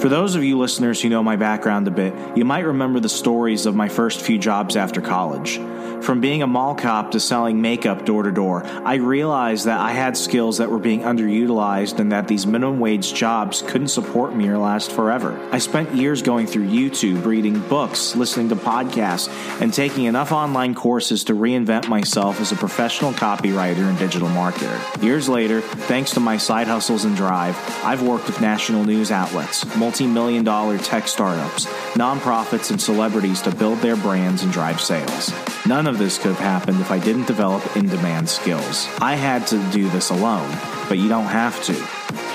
For those of you listeners who know my background a bit, you might remember the stories of my first few jobs after college. From being a mall cop to selling makeup door to door, I realized that I had skills that were being underutilized and that these minimum wage jobs couldn't support me or last forever. I spent years going through YouTube, reading books, listening to podcasts, and taking enough online courses to reinvent myself as a professional copywriter and digital marketer. Years later, thanks to my side hustles and drive, I've worked with national news outlets, multi million dollar tech startups, nonprofits, and celebrities to build their brands and drive sales. None of this could have happened if I didn't develop in demand skills. I had to do this alone, but you don't have to.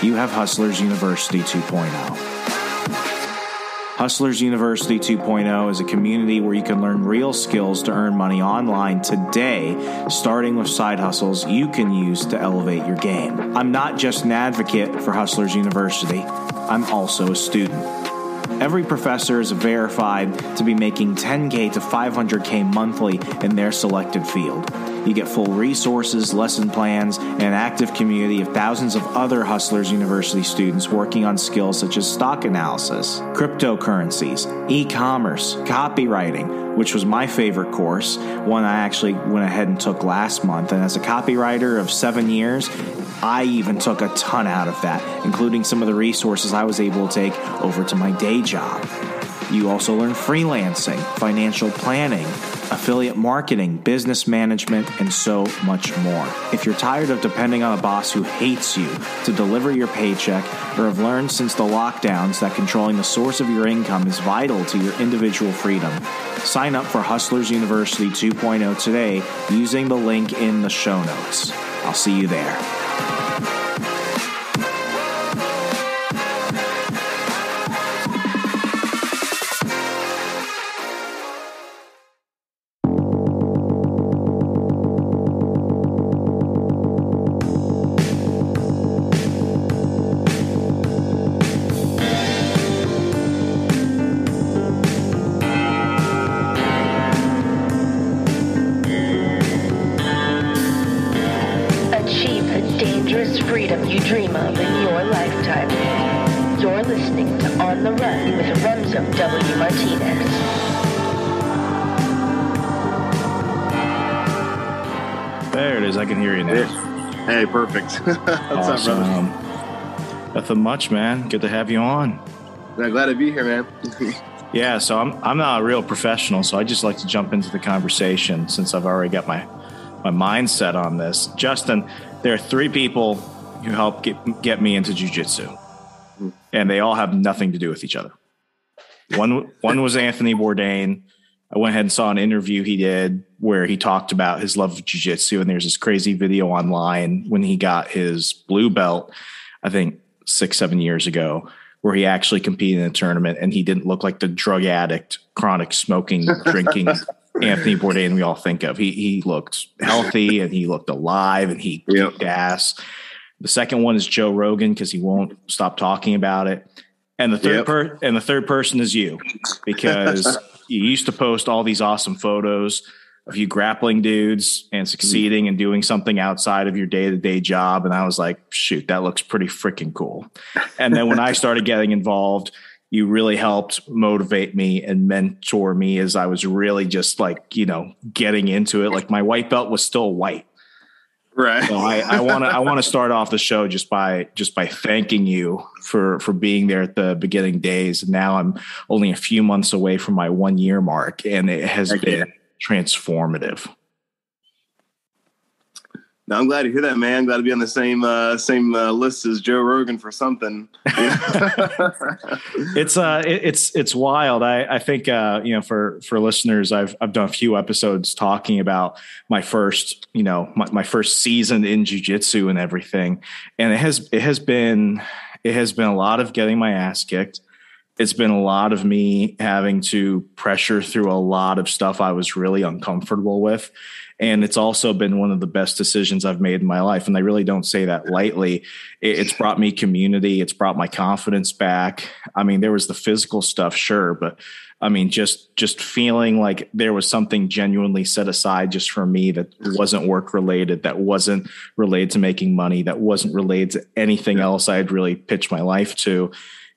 You have Hustlers University 2.0. Hustlers University 2.0 is a community where you can learn real skills to earn money online today, starting with side hustles you can use to elevate your game. I'm not just an advocate for Hustlers University, I'm also a student. Every professor is verified to be making 10K to 500K monthly in their selected field. You get full resources, lesson plans, and an active community of thousands of other Hustlers University students working on skills such as stock analysis, cryptocurrencies, e commerce, copywriting, which was my favorite course, one I actually went ahead and took last month. And as a copywriter of seven years, I even took a ton out of that, including some of the resources I was able to take over to my day job. You also learn freelancing, financial planning, affiliate marketing, business management, and so much more. If you're tired of depending on a boss who hates you to deliver your paycheck, or have learned since the lockdowns that controlling the source of your income is vital to your individual freedom, sign up for Hustlers University 2.0 today using the link in the show notes. I'll see you there. Perfect. What's up, brother? Awesome. Nothing much, man. Good to have you on. I'm glad to be here, man. Yeah, so I'm I'm not a real professional, so I just like to jump into the conversation since I've already got my my mindset on this. Justin, there are three people who helped get get me into jujitsu, hmm. and they all have nothing to do with each other. One one was Anthony Bourdain. I went ahead and saw an interview he did where he talked about his love of jujitsu, and there's this crazy video online when he got his blue belt, I think six seven years ago, where he actually competed in a tournament and he didn't look like the drug addict, chronic smoking, drinking Anthony Bourdain we all think of. He he looked healthy and he looked alive and he Yep. kicked ass. The second one is Joe Rogan because he won't stop talking about it. And the third Yep. per and the third person is you because you used to post all these awesome photos of you grappling dudes and mm. succeeding and doing something outside of your day to day job. And I was like, shoot, that looks pretty freaking cool. And then when I started getting involved, you really helped motivate me and mentor me as I was really just like, you know, getting into it. Like my white belt was still white. Right. So I want to I want to start off the show just by just by thanking you for for being there at the beginning days. Now I'm only a few months away from my one year mark, and it has Thank been you. Transformative. No, I'm glad to hear that, man. Glad to be on the same uh, same uh, list as Joe Rogan for something. it's uh it, it's it's wild i i think uh you know for for listeners i've i've done a few episodes talking about my first you know my, my first season in jiu-jitsu and everything and it has it has been it has been a lot of getting my ass kicked it's been a lot of me having to pressure through a lot of stuff i was really uncomfortable with and it's also been one of the best decisions I've made in my life. And I really don't say that lightly. It's brought me community. It's brought my confidence back. I mean, there was the physical stuff, sure, but I mean, just just feeling like there was something genuinely set aside just for me that wasn't work related, that wasn't related to making money, that wasn't related to anything else I had really pitched my life to.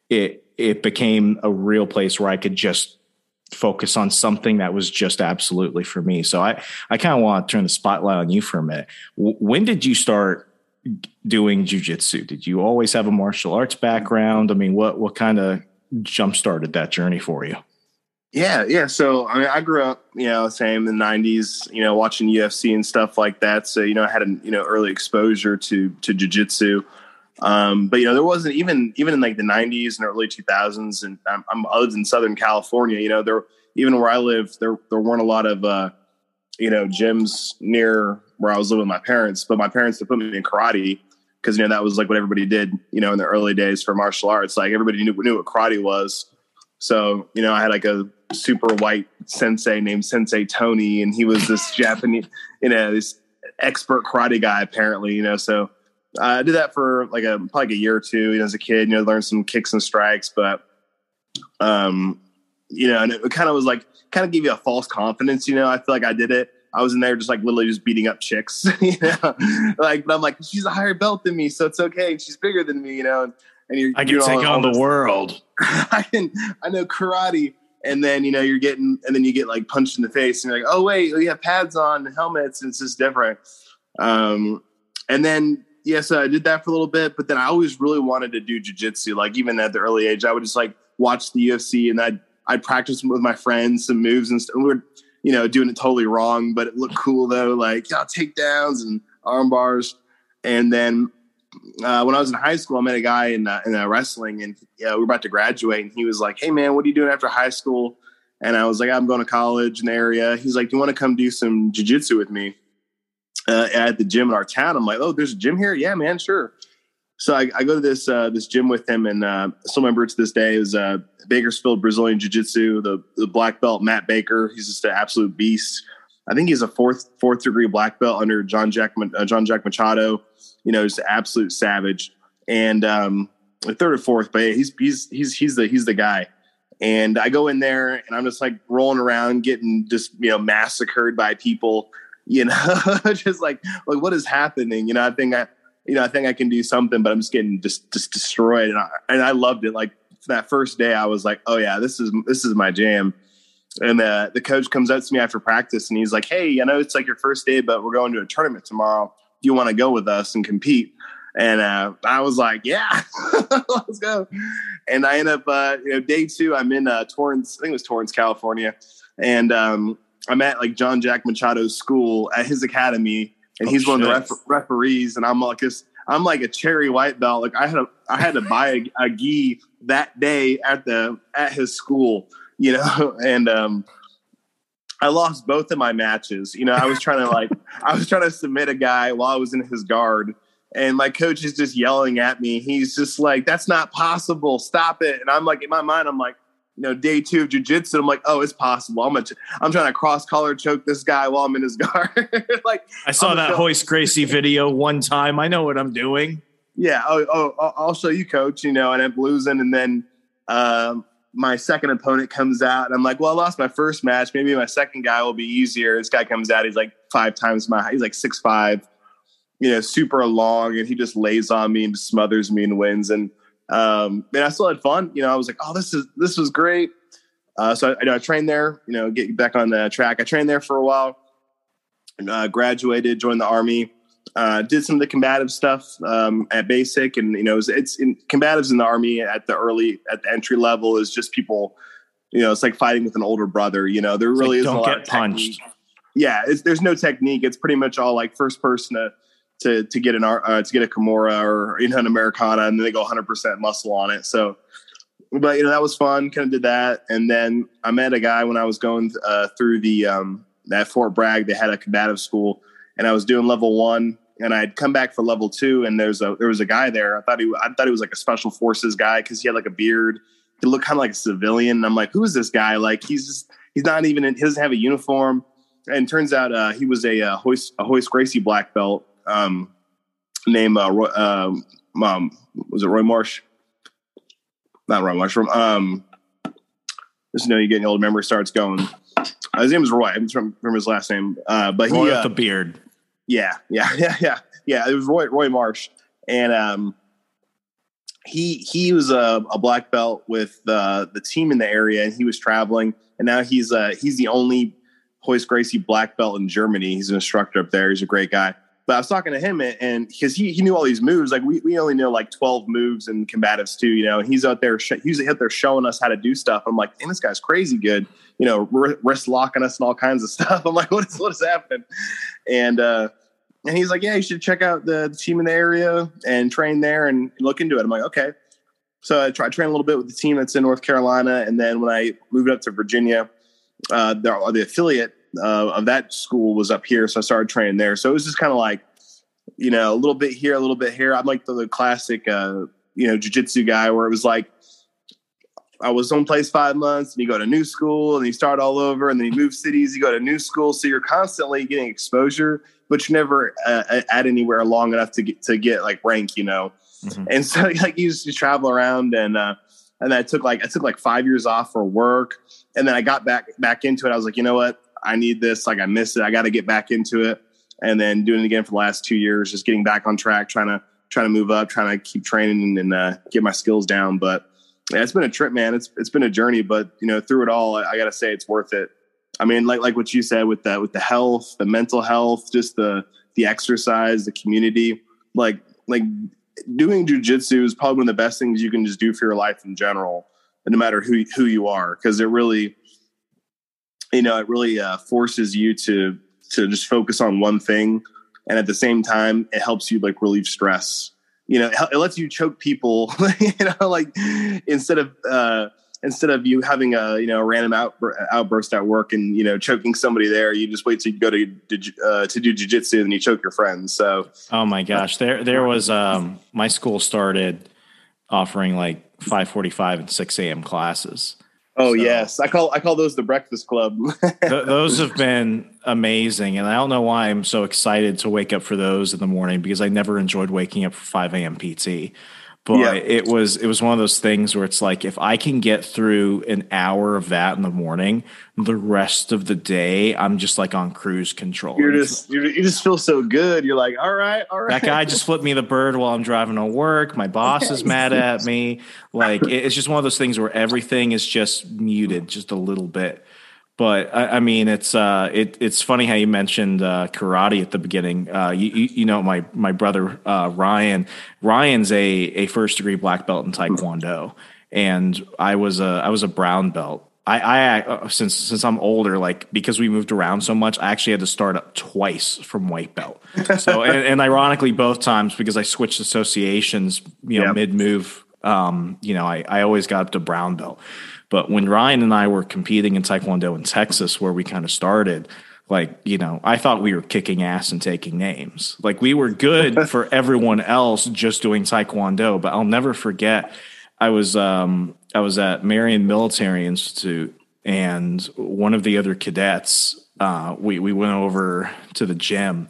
It it became a real place where I could just focus on something that was just absolutely for me. So I, I kind of want to turn the spotlight on you for a minute. W- when did you start doing jujitsu? Did you always have a martial arts background? I mean, what, what kind of jump started that journey for you? Yeah, yeah. So I mean, I grew up, you know, same in the '90s, you know, watching UFC and stuff like that. So you know, I had a you know early exposure to to jujitsu. Um, but you know, there wasn't even even in like the '90s and early 2000s, and I'm, I'm in Southern California. You know, there even where I lived, there there weren't a lot of uh, you know gyms near where I was living with my parents. But my parents would put me in karate because you know that was like what everybody did. You know, in the early days for martial arts, like everybody knew knew what karate was. So you know, I had like a super white sensei named Sensei Tony, and he was this Japanese, you know, this expert karate guy apparently. You know, so I did that for like a probably like a year or two. You know, as a kid, you know, learned some kicks and strikes, but um, you know, and it kind of was like kind of give you a false confidence. You know, I feel like I did it. I was in there just like literally just beating up chicks, you know, like, but I'm like, she's a higher belt than me, so it's okay. She's bigger than me, you know, and, and you're, I can you're take all- on all the world. I can, I know karate. And then, you know, you're getting, and then you get like punched in the face and you're like, oh, wait, we have pads on, helmets, and it's just different. Um, and then, yeah, so I did that for a little bit, but then I always really wanted to do jujitsu. Like, even at the early age, I would just like watch the UFC and I'd, I'd practice with my friends some moves and stuff. We were, you know, doing it totally wrong, but it looked cool though, like, yeah, takedowns and arm bars. And then uh, when I was in high school, I met a guy in uh, in uh, wrestling, and we were about to graduate, and he was like, "Hey, man, what are you doing after high school?" And I was like, "I'm going to college in the area." He's like, "Do you want to come do some jujitsu with me uh, at the gym in our town?" I'm like, "Oh, there's a gym here? Yeah, man, sure." So I, I go to this uh, this gym with him, and uh, I still remember it to this day. It was uh, Bakersfield Brazilian Jiu Jitsu, the the black belt Matt Baker. He's just an absolute beast. I think he's a fourth fourth degree black belt under John Jack uh, John Jacques Machado. You know, just an absolute savage. And um, third or fourth, but he's he's he's he's the he's the guy. And I go in there, and I'm just like rolling around, getting just you know massacred by people. You know, just like like what is happening? You know, I think I you know I think I can do something, but I'm just getting just just destroyed. And I, and I loved it. Like that first day, I was like, oh yeah, this is this is my jam. And uh, the coach comes up to me after practice and he's like, Hey, I know it's like your first day, but we're going to a tournament tomorrow. Do you want to go with us and compete? And uh, I was like, Yeah, let's go. And I end up, uh, you know, day two, I'm in uh, Torrance, I think it was Torrance, California. And um, I'm at like John Jacques Machado's school at his academy. And Oh, he's one of the ref- referees. And I'm like, this, I'm like a cherry white belt. Like I had a, I had to buy a, a gi that day at the, at his school you know and um i lost both of my matches you know i was trying to like i was trying to submit a guy while i was in his guard and my coach is just yelling at me he's just like that's not possible stop it and i'm like in my mind i'm like you know day two of jiu-jitsu i'm like oh it's possible i'm gonna i'm trying to cross collar choke this guy while i'm in his guard like I saw that a- Royce Gracie video one time. I know what I'm doing. yeah oh, oh I'll- i'll show you coach you know and i'm losing and then um my second opponent comes out and i'm like well i lost my first match maybe my second guy will be easier this guy comes out he's like five times my height. he's like six five you know super long and he just lays on me and smothers me and wins and Um, and I still had fun. You know, I was like, oh, this is this was great. Uh, so I, I trained there. You know, get back on the track. I trained there for a while. Uh, graduated, joined the army. Uh, did some of the combative stuff um, at basic, and you know, it's, it's in, combatives in the army at the early at the entry level is just people. You know, it's like fighting with an older brother. You know, there really like, is don't a lot get of punched. technique. Yeah, it's, there's no technique. It's pretty much all like first person to to to get an uh, to get a Kimura or know, an Americana, and then they go 100 percent muscle on it. So, but you know that was fun. Kind of did that, and then I met a guy when I was going uh, through the um, that Fort Bragg. They had a combative school, and I was doing level one, and I'd come back for level two, and there's a there was a guy there. I thought he I thought he was like a special forces guy because he had like a beard. He looked kind of like a civilian. And I'm like, who is this guy? Like he's just he's not even in, he doesn't have a uniform. And turns out uh, he was a, uh Royce a Royce Gracie black belt um, named uh, Roy, um, um, was it Roy Marsh? Not Roy Marsh. From um, just know you're getting old. Memory starts going. Uh, his name is Roy. I'm from, from his last name, uh, but Roy he with uh, the beard. yeah, yeah, yeah, yeah, yeah. It was Roy Roy Marsh, and um, he he was a, a black belt with uh, the team in the area, and he was traveling, and now he's uh, he's the only Royce Gracie black belt in Germany. He's an instructor up there. He's a great guy. But I was talking to him, and because he he knew all these moves, like we, we only know like twelve moves in combatives too, you know. And he's out there, he's out there showing us how to do stuff. I'm like, damn, this guy's crazy good, you know, wrist locking us and all kinds of stuff. I'm like, what is what is happening? And uh, and he's like, yeah, you should check out the, the team in the area and train there and look into it. I'm like, okay. So I tried train a little bit with the team that's in North Carolina, and then when I moved up to Virginia, uh, the, the affiliate uh, of that school was up here, so I started training there. So it was just kind of like, you know, a little bit here, a little bit here. I'm like the, the classic, uh, you know, jujitsu guy where it was like, I was one someplace five months, and you go to new school, and you start all over, and then you move cities, you go to new school, so you're constantly getting exposure, but you're never uh, at anywhere long enough to get to get like rank, you know. Mhm. And so like you used to travel around, and uh, and I took like I took like five years off for work, and then I got back back into it. I was like, you know what, I need this. Like I missed it. I got to get back into it, and then doing it again for the last two years, just getting back on track, trying to trying to move up, trying to keep training and uh, get my skills down. But yeah, it's been a trip, man. It's it's been a journey, but you know, through it all, I, I got to say it's worth it. I mean, like like what you said with the with the health, the mental health, just the the exercise, the community, like like doing jujitsu is probably one of the best things you can just do for your life in general, no matter who who you are, because it really, you know, it really uh, forces you to to just focus on one thing, and at the same time, it helps you like relieve stress. You know, it, it lets you choke people. you know, like instead of uh, instead of you having a you know a random out, outburst at work and you know choking somebody there, you just wait till you go to uh, to do jujitsu and you choke your friends. So Oh my gosh, there there was um my school started offering like 5:45 and 6 a.m. classes. Oh So- yes, I call I call those the Breakfast Club. Th- those have been amazing, and I don't know why I'm so excited to wake up for those in the morning because I never enjoyed waking up for 5 a.m. PT. But Yeah. it was it was one of those things where it's like if I can get through an hour of that in the morning, the rest of the day I'm just like on cruise control. you're just you just feel so good. You're like, all right, all right. that guy just flipped me the bird while I'm driving to work. My boss is mad at me. Like it's just one of those things where everything is just muted just a little bit. But I, I mean, it's uh, it, it's funny how you mentioned uh, karate at the beginning. Uh, you, you, you know, my my brother uh, Ryan. Ryan's a a first degree black belt in taekwondo, and I was a I was a brown belt. I, I uh, since since I'm older, like because we moved around so much, I actually had to start up twice from white belt. So and, and ironically, both times because I switched associations, you know, Yep. mid move, um, you know, I, I always got up to brown belt. But when Ryan and I were competing in Taekwondo in Texas, where we kind of started, like, you know, I thought we were kicking ass and taking names. Like we were good for everyone else just doing Taekwondo. But I'll never forget I was um I was at Marion Military Institute and one of the other cadets, uh, we, we went over to the gym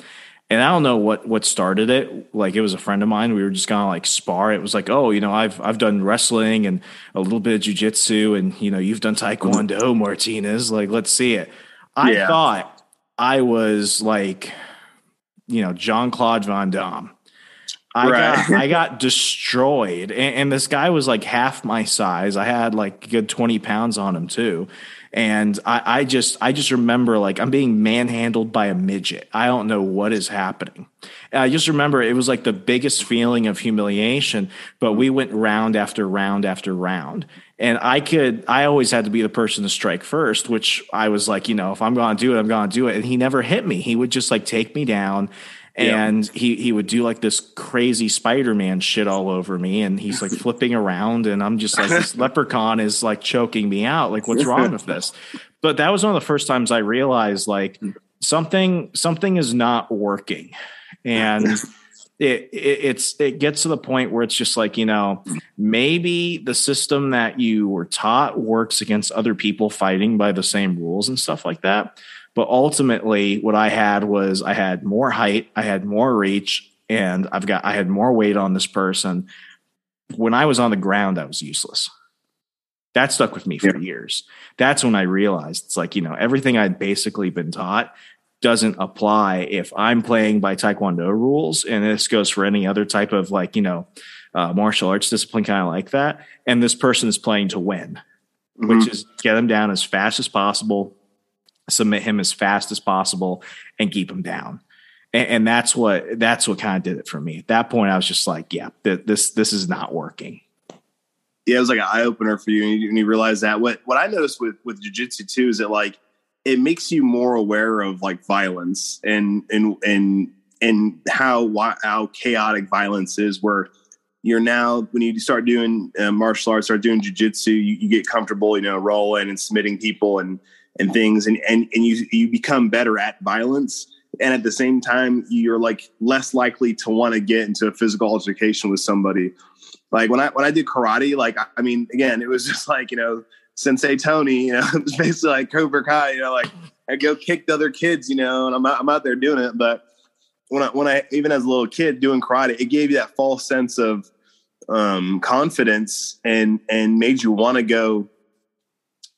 and I don't know what what started it. Like it was a friend of mine. We were just gonna like spar. It was like, oh, you know, I've I've done wrestling and a little bit of jujitsu, and you know, you've done taekwondo, Martinez. Like, let's see it. I Yeah. thought I was like, you know, John Claude Van Damme. I Right. got I got destroyed, and, and this guy was like half my size. I had like a good twenty pounds on him too, and I, I just I just remember like I'm being manhandled by a midget. I don't know what is happening. And I just remember it was like the biggest feeling of humiliation. But we went round after round after round, and I could I always had to be the person to strike first, which I was like, you know, if I'm to do it, I'm to do it. And he never hit me. He would just like take me down and he he would do like this crazy Spider-Man shit all over me and he's like flipping around and I'm just like this leprechaun is like choking me out. Like what's wrong with this? But that was one of the first times I realized like hmm. something something is not working. And it, it it's it gets to the point where it's just like you know maybe the system that you were taught works against other people fighting by the same rules and stuff like that but ultimately, what I had was I had more height, I had more reach, and I've got I had more weight on this person. When I was on the ground, I was useless. That stuck with me for years. That's when I realized it's like, you know, everything I'd basically been taught doesn't apply if I'm playing by Taekwondo rules. And this goes for any other type of like, you know, uh, martial arts discipline, kind of like that. And this person is playing to win, which is get them down as fast as possible, submit him as fast as possible and keep him down. And, and that's what that's what kind of did it for me. At that point, I was just like, yeah, th- this this is not working. yeah, it was like an eye opener for you, and you, and you realize that. What what I noticed with with jujitsu too is that like it makes you more aware of like violence and and and and how how chaotic violence is. Where you're now when you start doing uh, martial arts, start doing jujitsu, you, you get comfortable, you know, rolling and submitting people and and things, and and and you you become better at violence. And at the same time, you're like less likely to want to get into a physical altercation with somebody like when I when I did karate, like I, mean, again, it was just like you know, Sensei Tony, you know, it was basically like Cobra Kai, you know, like I go kick the other kids, you know, and I'm out, I'm out there doing it. But when I when I even as a little kid doing karate, it gave you that false sense of um, confidence and and made you want to go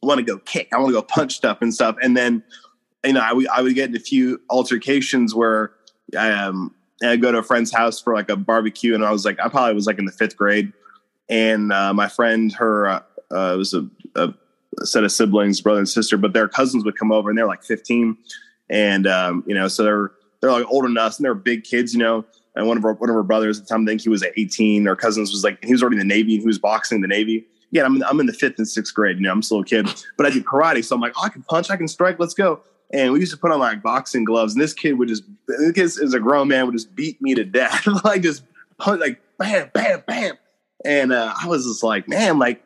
want to go kick. I want to go punch stuff and stuff. And then you know, I would I would get in a few altercations where I um I'd go to a friend's house for like a barbecue, and I was like, I probably was like in the fifth grade, and uh, my friend, her, uh, uh, was a, a set of siblings, brother and sister, but their cousins would come over, and they're like 15, and um, you know, so they're they're like older than us, and they're big kids, you know. And one of our one of our brothers at the time, I think he was 18. Our cousins was like he was already in the Navy, and he was boxing in the Navy. Yeah, I'm in, I'm in the fifth and sixth grade. You know, I'm still a kid, but I do karate, so I'm like, oh, I can punch, I can strike, let's go. And we used to put on like boxing gloves, and this kid would just, this kid is a grown man, would just beat me to death, like just punch, like bam, bam, bam. And uh, I was just like, man, like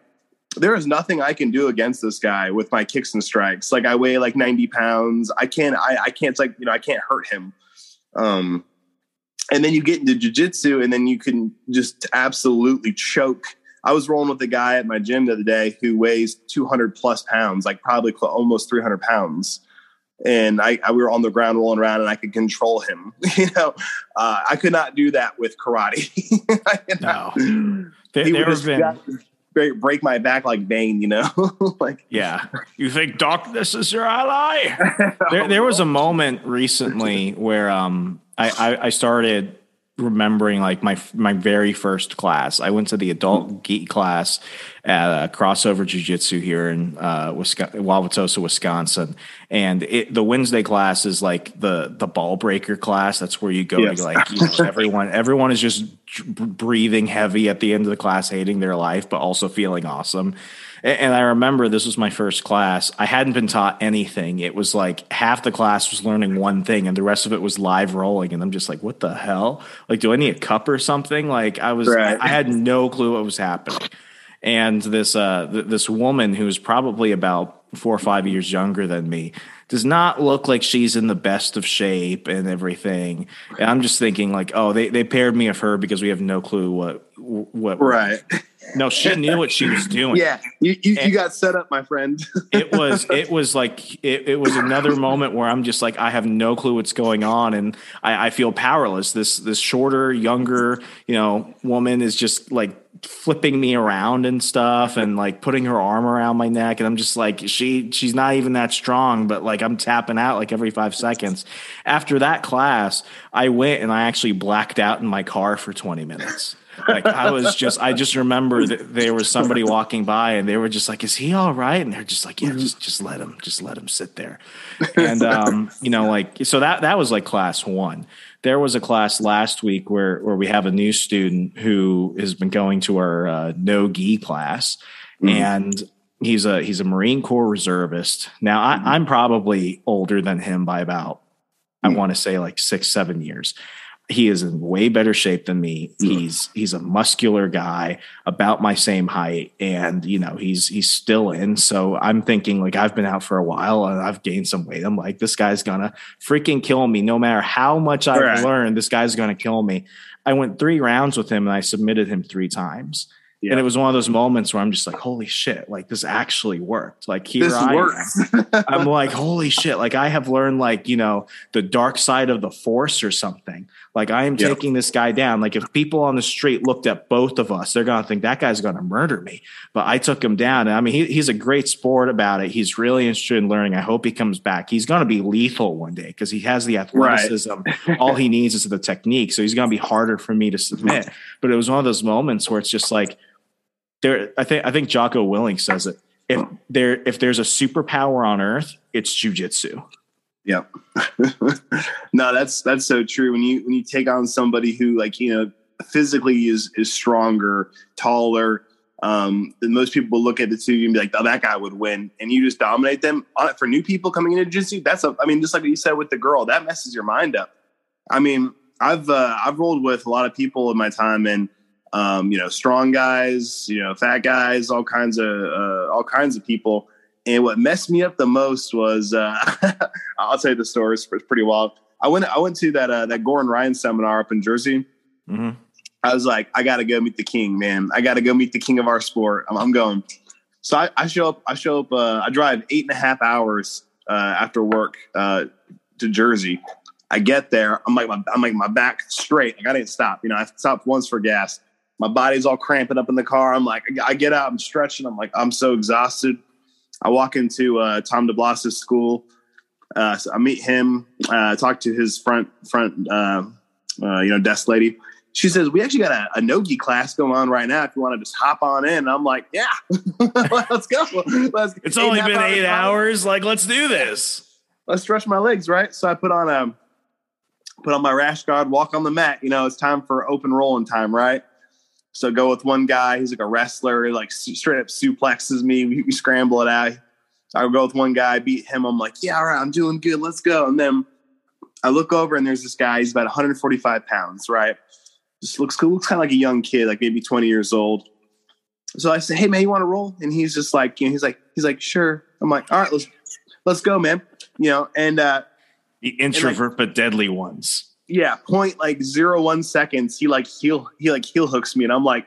there is nothing I can do against this guy with my kicks and strikes. Like I weigh like 90 pounds. I can't, I, I can't like, you know, I can't hurt him. Um, and then you get into jujitsu and then you can just absolutely choke. I was rolling with a guy at my gym the other day who weighs 200 plus pounds, like probably cl- almost 300 pounds. And I, I, we were on the ground rolling around and I could control him. you know, uh, I could not do that with karate. I could not- There, he there would been, break, break my back like Bane, you know, like yeah. You think darkness is your ally? there, there was a moment recently where um, I, I, I started remembering like my my very first class. I went to the adult geek class at uh, crossover jiu-jitsu here in uh, Wisconsin, Wauwatosa, Wisconsin, and it, the Wednesday class is like the the ball breaker class. That's where you go Yes. to like you know, everyone everyone is just breathing heavy at the end of the class, hating their life, but also feeling awesome. And I remember this was my first class. I hadn't been taught anything. It was like half the class was learning one thing and the rest of it was live rolling. And I'm just like, what the hell? Like, do I need a cup or something? Like, I was, Right. I had no clue what was happening. And this, uh, th- this woman who's probably about four or five years younger than me does not look like she's in the best of shape and everything. And I'm just thinking like, oh, they, they paired me of her because we have no clue what, what, right. No, she knew what she was doing. Yeah, you, you, you got set up, my friend. it was it was like it, it was another moment where I'm just like I have no clue what's going on and I, I feel powerless. This this shorter, younger, you know, woman is just like flipping me around and stuff and like putting her arm around my neck and I'm just like she she's not even that strong but like I'm tapping out like every 5 seconds. After that class, I went and I actually blacked out in my car for 20 minutes. Like I was just I just remember that there was somebody walking by and they were just like is he all right and they're just like yeah just just let him just let him sit there. And um you know like so that that was like class 1 there was a class last week where where we have a new student who has been going to our uh, no gi class, mm-hmm. and he's a he's a Marine Corps reservist. Now mm-hmm. I, am probably older than him by about mm-hmm. I want to say like six seven years, he is in way better shape than me. Hmm. He's he's a muscular guy, about my same height, and you know he's he's still in. So I'm thinking like I've been out for a while and I've gained some weight. I'm like this guy's gonna freaking kill me. No matter how much I've right. learned, this guy's gonna kill me. I went three rounds with him and I submitted him three times. Yeah. And it was one of those moments where I'm just like, holy shit, like this actually worked. Like here this I works. am. I'm like, holy shit, like I have learned like, you know, the dark side of the force or something. Like I am yep. taking this guy down. Like if people on the street looked at both of us, they're gonna think that guy's gonna murder me. But I took him down. And I mean, he, he's a great sport about it. He's really interested in learning. I hope he comes back. He's gonna be lethal one day because he has the athleticism. Right. All he needs is the technique. So he's gonna be harder for me to submit. But it was one of those moments where it's just like there I think I think Jocko Willink says it. If there if there's a superpower on earth, it's jujitsu. Yeah. no, that's that's so true. When you when you take on somebody who like, you know, physically is is stronger, taller, um, most people look at the two and be like, "Oh, that guy would win," and you just dominate them. For new people coming into jiu-jitsu, that's a, I mean, just like you said with the girl, that messes your mind up. I mean, I've uh, I've rolled with a lot of people in my time, and um, you know, strong guys, you know, fat guys, all kinds of uh, all kinds of people. And what messed me up the most was uh, I'll tell you the story. It's pretty wild. I went I went to that uh, that Gordon Ryan seminar up in Jersey. Mm-hmm. I was like, I got to go meet the king, man. I got to go meet the king of our sport. I'm, I'm going. So I, I, show up. I show up. Uh, I drive eight and a half hours uh, after work uh, to Jersey. I get there. I'm like, my, I'm like my back straight. Like I didn't stop. You know, I stopped once for gas my body's all cramping up in the car. I'm like, I get out, I'm stretching. I'm like, I'm so exhausted. I walk into uh, Tom DeBlass's school. Uh, so I meet him, uh, talk to his front front uh, uh, you know desk lady. She says we actually got a, a nogi class going on right now. If you want to just hop on in, and I'm like, yeah, let's go. Let's, it's only been eight hours. Like, let's do this. Let's stretch my legs, right? So I put on a um, put on my rash guard, walk on the mat. You know, it's time for open rolling time, right? So go with one guy. He's like a wrestler. Like straight up suplexes me. We, we scramble it out. I go with one guy, beat him. I'm like, yeah, all right, I'm doing good. Let's go. And then I look over and there's this guy. He's about 145 pounds, right? Just looks cool. Looks kind of like a young kid, like maybe 20 years old. So I say, hey man, you want to roll? And he's just like, you know, he's like, he's like, sure. I'm like, all right, let's let's go, man. You know, and uh, the introvert like, but deadly ones yeah, point like zero one seconds. He like heel he like heel hooks me, and I'm like,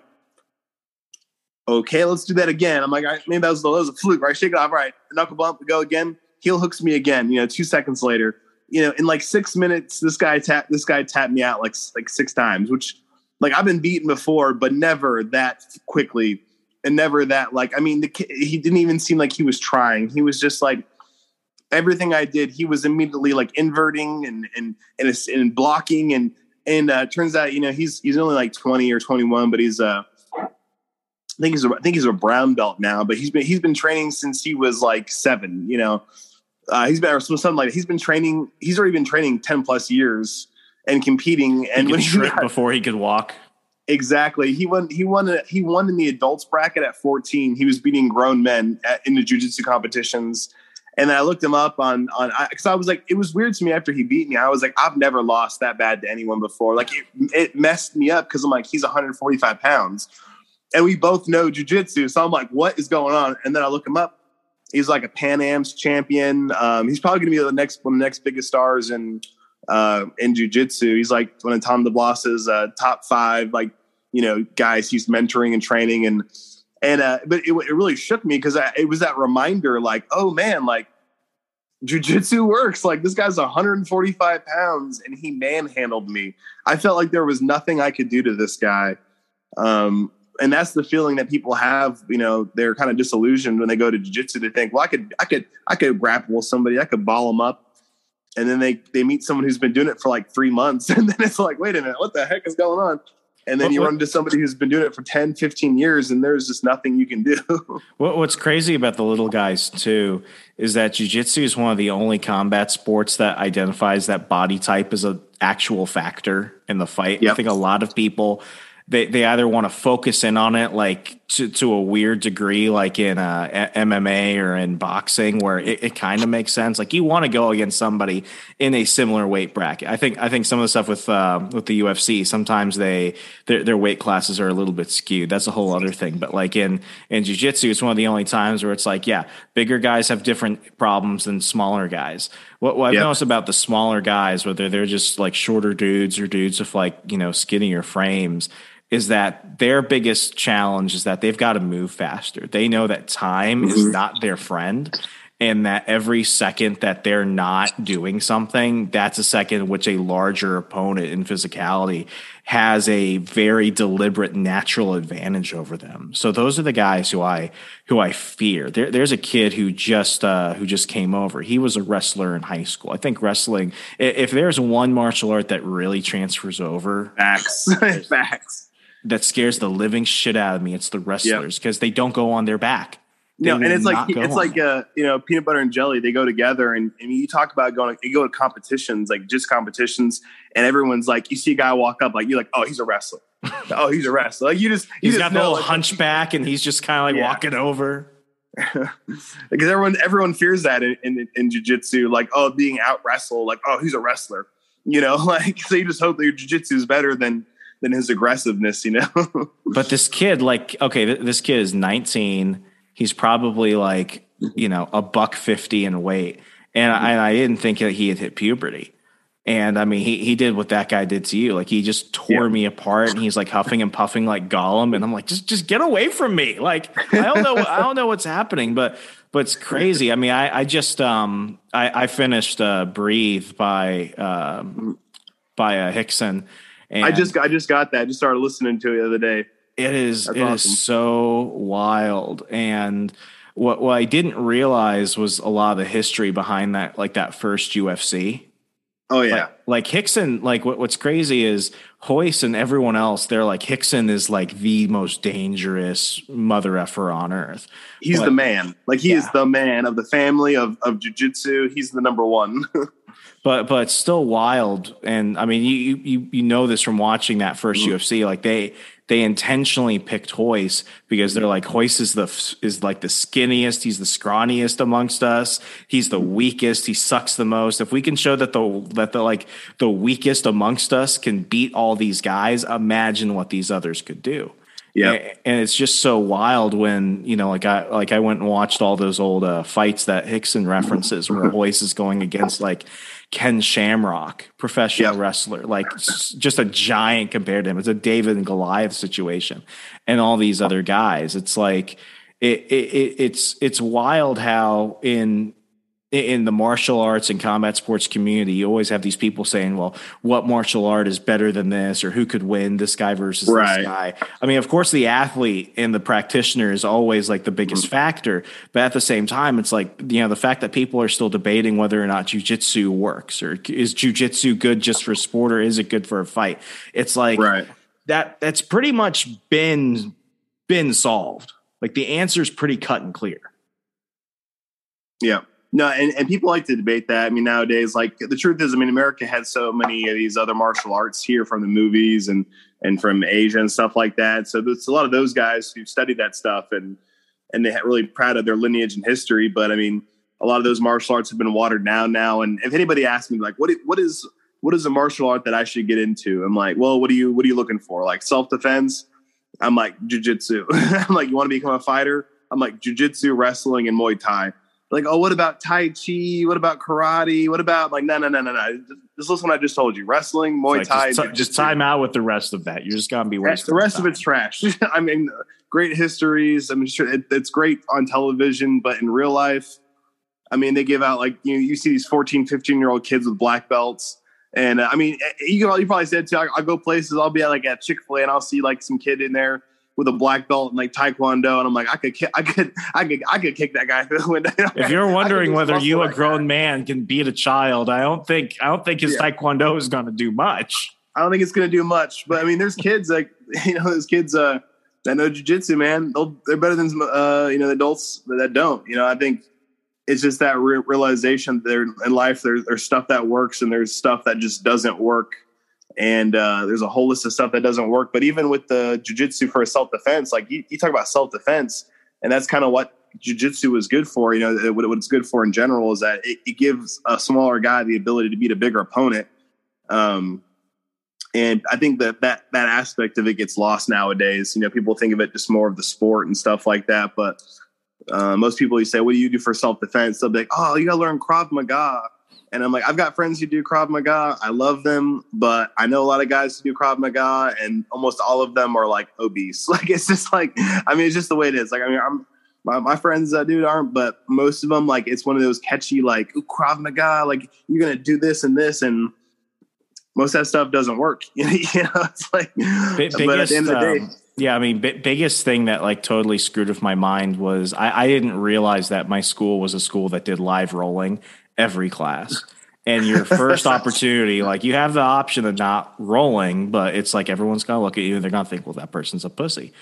okay, let's do that again. I'm like, right, maybe that was, that was a fluke, right? Shake it off, right? Knuckle bump, go again. Heel hooks me again. You know, two seconds later, you know, in like six minutes, this guy tapped this guy tapped me out like like six times, which like I've been beaten before, but never that quickly, and never that like I mean, the, he didn't even seem like he was trying. He was just like everything I did, he was immediately like inverting and and and, and blocking and and uh, turns out you know he's he's only like twenty or twenty one, but he's uh I think he's a, I think he's a brown belt now, but he's been he's been training since he was like seven. You know, uh, he's been or something like that. he's been training. He's already been training ten plus years and competing. And he when he got, before he could walk. Exactly. He won. He won. A, he won in the adults bracket at 14. He was beating grown men at, in the jujitsu competitions. And then I looked him up on on because I, I, was like, it was weird to me after he beat me. I was like, I've never lost that bad to anyone before. Like it, it messed me up because I'm like, he's 145 pounds, and we both know jujitsu. So I'm like, what is going on? And then I look him up. He's like a Pan Am's champion. Um, he's probably going to be the next one of the next biggest stars in uh, in jujitsu. He's like one of Tom DeBlass's uh, top five, like you know, guys he's mentoring and training and and uh, but it, it really shook me because it was that reminder, like, oh man, like jujitsu works. Like this guy's 145 pounds and he manhandled me. I felt like there was nothing I could do to this guy. Um, and that's the feeling that people have. You know, they're kind of disillusioned when they go to jujitsu. They think, well, I could, I could, I could grapple somebody. I could ball them up. And then they they meet someone who's been doing it for like three months, and then it's like, wait a minute, what the heck is going on? And then What- you run into somebody who's been doing it for 10, 15 years, and there's just nothing you can do. What, what's crazy about the little guys too is that jujitsu is one of the only combat sports that identifies that body type as an actual factor in the fight. I think a lot of people they they either want to focus in on it like to, to a weird degree, like in uh, MMA or in boxing, where it, it kind of makes sense. Like you want to go against somebody in a similar weight bracket. I think I think some of the stuff with uh, with the UFC sometimes they their, their weight classes are a little bit skewed. That's a whole other thing. But like in in jiu-jitsu, it's one of the only times where it's like, yeah, bigger guys have different problems than smaller guys. What, what I've Yep. noticed about the smaller guys, whether they're just like shorter dudes or dudes with like you know skinnier frames, is that their biggest challenge is that they've got to move faster. They know that time is not their friend. And that every second that they're not doing something, that's a second in which a larger opponent in physicality has a very deliberate natural advantage over them. So those are the guys who I who I fear. There, there's a kid who just uh, who just came over. He was a wrestler in high school. I think wrestling. If there's one martial art that really transfers over, Facts, facts. That scares the living shit out of me. It's the wrestlers because they don't go on their back. They No, and it's like it's like that. uh, you know peanut butter and jelly. They go together, and, and you talk about going. You go to competitions, like just competitions, and everyone's like, you see a guy walk up, like you're like, oh, he's a wrestler. oh, he's a wrestler. Like you just you he's just got the little like, hunchback and he's just kind of like Yeah. walking over. because everyone everyone fears that in, in in jujitsu, like oh, being out wrestled, like oh, he's a wrestler. You know, like so you just hope that your jujitsu is better than than his aggressiveness. You know, But this kid, like, okay, th- this kid is 19. He's probably like, you know, a buck 50 in weight. And I, and I didn't think that he had hit puberty. And I mean, he, he did what that guy did to you. Like, he just tore Yeah. me apart and he's like huffing and puffing like Gollum. And I'm like, just, just get away from me. Like, I don't know, I don't know what's happening, but, but it's crazy. I mean, I, I just, um, I, I finished, uh, Breathe by, um, by, uh, Rickson. And I just I just got that. I just started listening to it the other day. it is That's it is awesome. so wild. And what what I didn't realize was a lot of the history behind that, like that first UFC. Oh yeah, Like, like Rickson, like what, what's crazy is Royce and everyone else, they're like Rickson is like the most dangerous mother effer on earth. he's But- the man. Like he is the man of the family of of jujitsu. He's the number one. but but it's still wild. And i mean you you you know this from watching that 1st Mm-hmm. ufc like they they intentionally picked Royce because they're like Royce is the is like the skinniest he's the scrawniest amongst us he's the weakest he sucks the most. If we can show that the that the like the weakest amongst us can beat all these guys imagine what these others could do. Yeah. And it's just so wild when you know like i like i went and watched all those old uh, fights that rickson references where Royce is going against like ken shamrock professional Yep. wrestler like just a giant compared to him it's a david and goliath situation and all these other guys it's like it, it, it it's it's wild how in in the martial arts and combat sports community, you always have these people saying, well, what martial art is better than this, or who could win this guy versus Right. this guy? I mean, of course, the athlete and the practitioner is always like the biggest mm-hmm. factor. But at the same time, it's like, you know, the fact that people are still debating whether or not jujitsu works, or is jujitsu good just for sport, or is it good for a fight? It's like, right. that that's pretty much been been solved. Like the answer is pretty cut and clear. Yeah. No, and, and people like to debate that. I mean, nowadays, like the truth is, I mean, America had so many of these other martial arts here from the movies and and from Asia and stuff like that. So there's a lot of those guys who study that stuff and and they're really proud of their lineage and history. But I mean, a lot of those martial arts have been watered down now. And if anybody asks me, like, what what is what is a martial art that I should get into? I'm like, well, what are you what are you looking for? Like self defense? I'm like jujitsu. I'm like, you want to become a fighter? I'm like jujitsu, wrestling, and Muay Thai like, oh, what about Tai Chi? What about karate? What about like, no, no, no, no, no. Just, just listen what I just told you. Wrestling, Muay Like, Thai, just, ti- just time out with the rest of that. You're just gonna be The wasting rest of it's trash. I mean, great histories. I mean, sure, it, it's great on television, but in real life, I mean, they give out like, you know, you see these 14, 15 year old kids with black belts. And uh, I mean, you, can, you probably said too, I, I'll go places, I'll be at like at Chick fil A and I'll see like some kid in there with a black belt and like taekwondo, and I'm like, I could, I could, I could, I could kick that guy through the window. If you're wondering whether you, a grown guy. man, can beat a child, I don't think I don't think his Yeah. taekwondo is going to do much. I don't think it's going to do much. But I mean, there's kids like you know, there's kids uh, that know jujitsu, man. They'll, they're better than uh, you know the adults that don't. You know, I think it's just that re- realization that there in life there, there's stuff that works and there's stuff that just doesn't work. And uh, there's a whole list of stuff that doesn't work. But even with the jujitsu for self defense, like you, you talk about self defense, and that's kind of what jujitsu is good for. You know, what, it's good for in general is that it, it gives a smaller guy the ability to beat a bigger opponent. Um, and I think that that that aspect of it gets lost nowadays. You know, people think of it just more of the sport and stuff like that. But uh, most people, you say, "What do you do for self defense?" They'll be like, "Oh, you got to learn Krav Maga." And I'm like, I've got friends who do Krav Maga. I love them, but I know a lot of guys who do Krav Maga, and almost all of them are like obese. Like it's just like, I mean, it's just the way it is. Like I mean, I'm my, my friends that dude aren't, but most of them like it's one of those catchy like Ooh, Krav Maga, like you're gonna do this and this, and most of that stuff doesn't work. you know, it's like, but at the end of the day, um, yeah, I mean, bi- biggest thing that like totally screwed with my mind was I, I didn't realize that my school was a school that did live rolling every class. And your first opportunity, like you have the option of not rolling, but it's like everyone's gonna look at you and they're gonna think, well, that person's a pussy.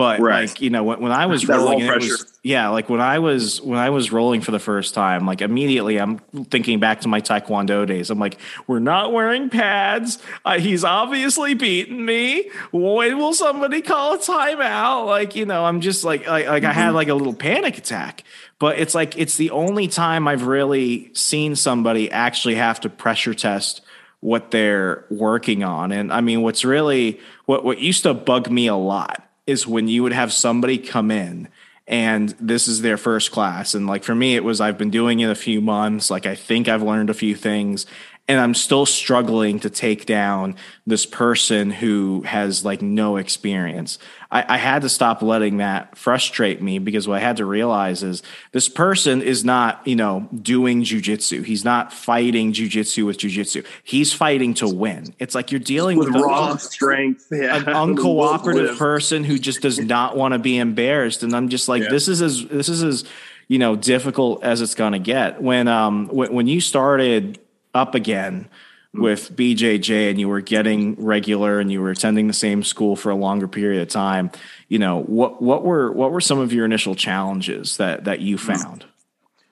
But Right. like you know, when, when I was That rolling, pressure. was yeah, like when I was when I was rolling for the first time, like immediately I'm thinking back to my taekwondo days. I'm like, we're not wearing pads. Uh, he's obviously beaten me. When will somebody call a timeout? Like you know, I'm just like like, like I had like a little panic attack. But it's like it's the only time I've really seen somebody actually have to pressure test what they're working on. And I mean, what's really what what used to bug me a lot is when you would have somebody come in and this is their first class. And like for me, it was I've been doing it a few months. Like I think I've learned a few things. And I'm still struggling to take down this person who has like no experience. I, I had to stop letting that frustrate me because what I had to realize is this person is not, you know, doing jujitsu. He's not fighting jujitsu with jujitsu. He's fighting to win. It's like you're dealing with with, raw strength, yeah. an uncooperative person who just does not want to be embarrassed and i'm just like Yeah. this is as this is as you know difficult as it's going to get when um when, when you started up again Hmm. with bjj and you were getting regular and you were attending the same school for a longer period of time you know what what were what were some of your initial challenges that that you hmm. found?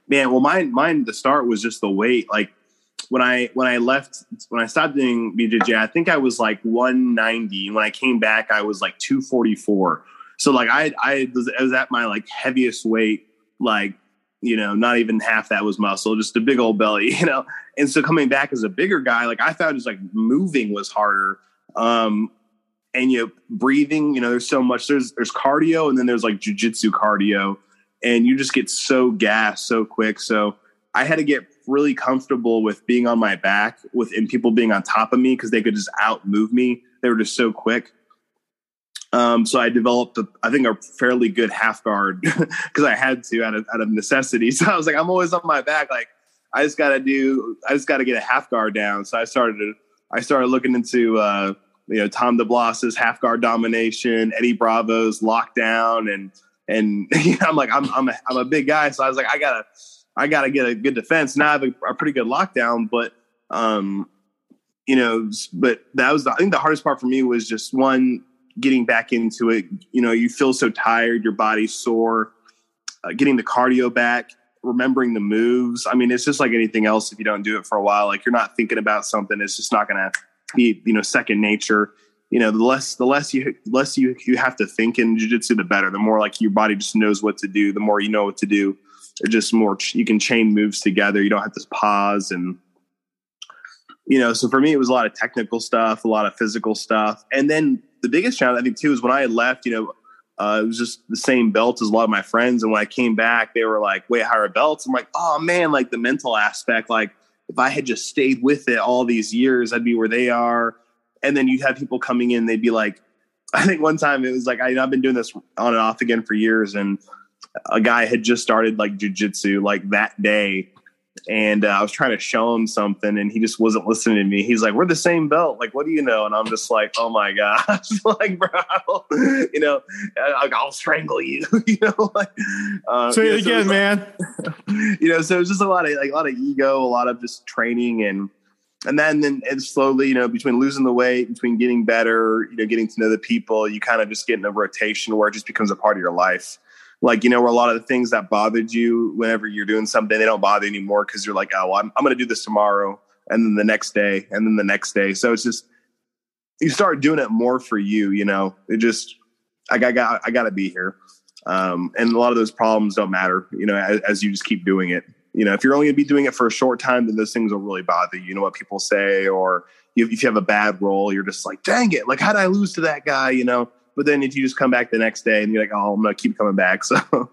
Man well mine mine to start was just the weight. Like when i when i left when i stopped doing bjj i think i was like 190 and when i came back i was like 244 so like i i was, I was at my like heaviest weight like you know not even half that was muscle just a big old belly you know and so coming back as a bigger guy like i found just like moving was harder um and you know breathing you know there's so much there's there's cardio and then there's like jujitsu cardio and you just get so gassed so quick. So I had to get really comfortable with being on my back with and people being on top of me because they could just outmove me. They were just so quick. Um, so I developed, a, I think, a fairly good half guard because I had to out of out of necessity. So I was like, I'm always on my back. Like I just got to do, I just got to get a half guard down. So I started, I started looking into, uh, you know, Tom DeBlass's half guard domination, Eddie Bravo's lockdown, and and you know, I'm like, I'm I'm a, I'm a big guy, so I was like, I gotta I gotta get a good defense. Now I have a, a pretty good lockdown, but um, you know, but that was the, I think the hardest part for me was just one getting back into it. You know, you feel so tired, your body's sore, uh, getting the cardio back, remembering the moves. I mean, it's just like anything else. If you don't do it for a while, like you're not thinking about something, it's just not gonna be you know second nature you know the less the less you less you you have to think in jiu-jitsu the better the more like your body just knows what to do the more you know what to do just more you can chain moves together you don't have to pause and you know so for me it was a lot of technical stuff a lot of physical stuff and then the biggest challenge i think too is when i had left you know uh, it was just the same belt as a lot of my friends. And when i came back they were like way higher belts? I'm like oh man like the mental aspect like if i had just stayed with it all these years i'd be where they are. And then you'd have people coming in they'd be like i think one time it was like I, i've been doing this on and off again for years and a guy had just started like jujitsu like that day and uh, I was trying to show him something, and he just wasn't listening to me. He's like, "We're the same belt. Like, what do you know?" And I'm just like, "Oh my gosh, like, bro, you know, I'll strangle you." you know, like, uh, Say it so again, it's man. you know, so it was just a lot of like a lot of ego, a lot of just training and and then then and slowly, you know, between losing the weight, between getting better, you know, getting to know the people, you kind of just get in a rotation where it just becomes a part of your life. Like, you know, where a lot of the things that bothered you whenever you're doing something, they don't bother you anymore because you're like, oh, well, I'm, I'm going to do this tomorrow. And then the next day, and then the next day. So it's just, you start doing it more for you, you know, it just, I got, I I got to be here. Um, and a lot of those problems don't matter, you know, as, as you just keep doing it. You know, if you're only going to be doing it for a short time, then those things will really bother you. You know what people say, or if you have a bad roll, you're just like, dang it, like how did I lose to that guy? You know. But then if you just come back the next day and you're like, oh, I'm going to keep coming back. So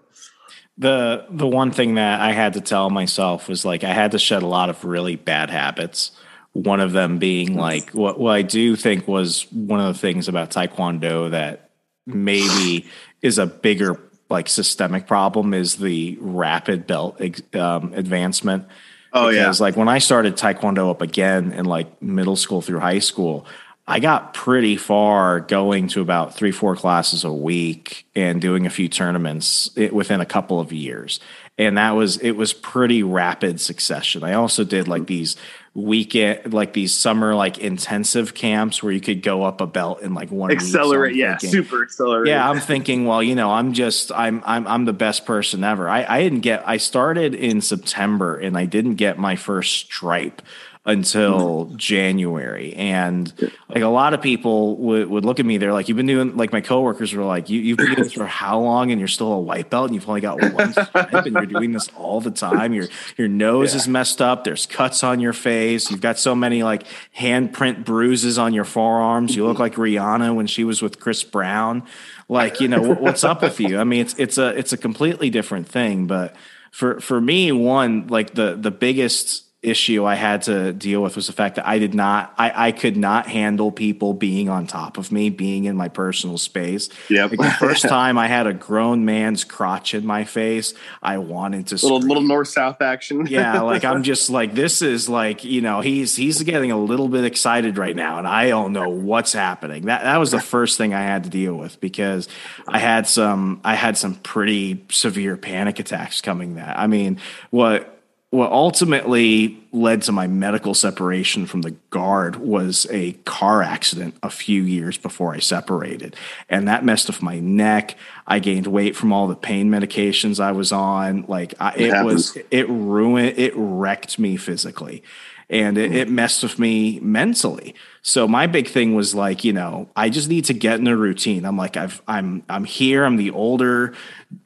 the the one thing that I had to tell myself was like I had to shed a lot of really bad habits. One of them being like what what I do think was one of the things about Taekwondo that maybe is a bigger like systemic problem is the rapid belt um, advancement. Oh yeah. because yeah. like when I started Taekwondo up again in like middle school through high school, I got pretty far going to about three, four classes a week and doing a few tournaments eh, within a couple of years. And that was, it was pretty rapid succession. I also did like mm-hmm. these weekend, like these summer, like intensive camps where you could go up a belt in like one accelerate. yeah. thinking, super accelerate. yeah. I'm thinking, well, you know, I'm just, I'm, I'm, I'm the best person ever. I, I didn't get, I started in September and I didn't get my first stripe until mm-hmm. January. And like a lot of people would, would look at me, they're like, You've been doing like my coworkers were like, you, You've been doing this for how long and you're still a white belt and you've only got one stripe and you're doing this all the time. Your your nose yeah. is messed up, there's cuts on your face, you've got so many like handprint bruises on your forearms. You look like Rihanna when she was with Chris Brown. Like, you know, what's up with you? I mean, it's it's a it's a completely different thing. But for for me, one, like the the biggest issue I had to deal with was the fact that I did not, I, I could not handle people being on top of me, being in my personal space. Yep. Like the first time I had a grown man's crotch in my face, I wanted to little scream. little north south action. yeah, like I'm just like this is like you know he's he's getting a little bit excited right now, and I don't know what's happening. That that was the first thing I had to deal with because I had some I had some pretty severe panic attacks coming. That I mean what what ultimately led to my medical separation from the guard was a car accident a few years before I separated. And that messed with my neck. I gained weight from all the pain medications I was on. Like I, it, it was, it ruined, it wrecked me physically and it, it, messed with me mentally. So my big thing was like, you know, I just need to get in a routine. I'm like, I've, I'm, I'm here. I'm the older,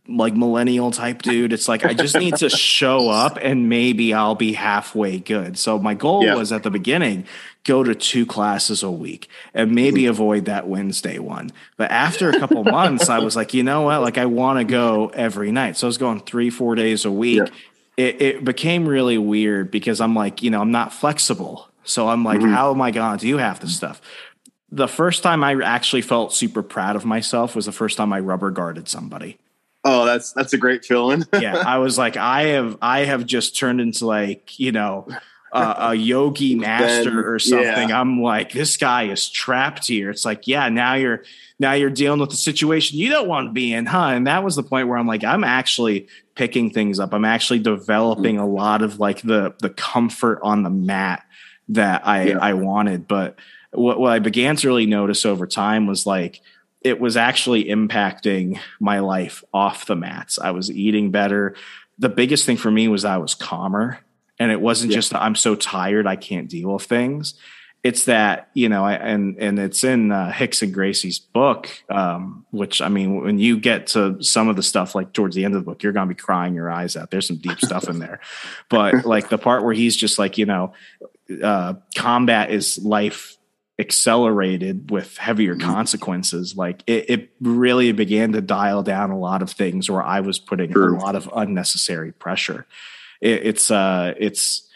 like millennial type dude. It's like I just need to show up, and maybe I'll be halfway good. So my goal yeah. was at the beginning go to two classes a week and maybe hmm. avoid that Wednesday one. But after a couple months, I was like, you know what? Like I want to go every night. So I was going three, four days a week. Yeah it, it became really weird because I'm like, you know, I'm not flexible. So I'm like, mm-hmm. how am I to do half this stuff? The first time I actually felt super proud of myself was the first time I rubber guarded somebody. Oh, that's that's a great feeling. yeah, I was like, I have I have just turned into like you know uh, a yogi master then, or something. Yeah. I'm like, this guy is trapped here. It's like, yeah, now you're now you're dealing with the situation you don't want to be in, huh? And that was the point where I'm like, I'm actually picking things up. I'm actually developing a lot of like the the comfort on the mat that I yeah. I wanted. But what, what I began to really notice over time was like it was actually impacting my life off the mats. I was eating better. The biggest thing for me was I was calmer. And it wasn't yeah. just I'm so tired I can't deal with things it's that you know and and it's in uh, Rickson Gracie's book um, which i mean when you get to some of the stuff like towards the end of the book you're going to be crying your eyes out there's some deep stuff in there but like the part where he's just like you know uh, combat is life accelerated with heavier mm-hmm. consequences. Like it, it, really began to dial down a lot of things where i was putting a lot of unnecessary pressure. It, it's uh it's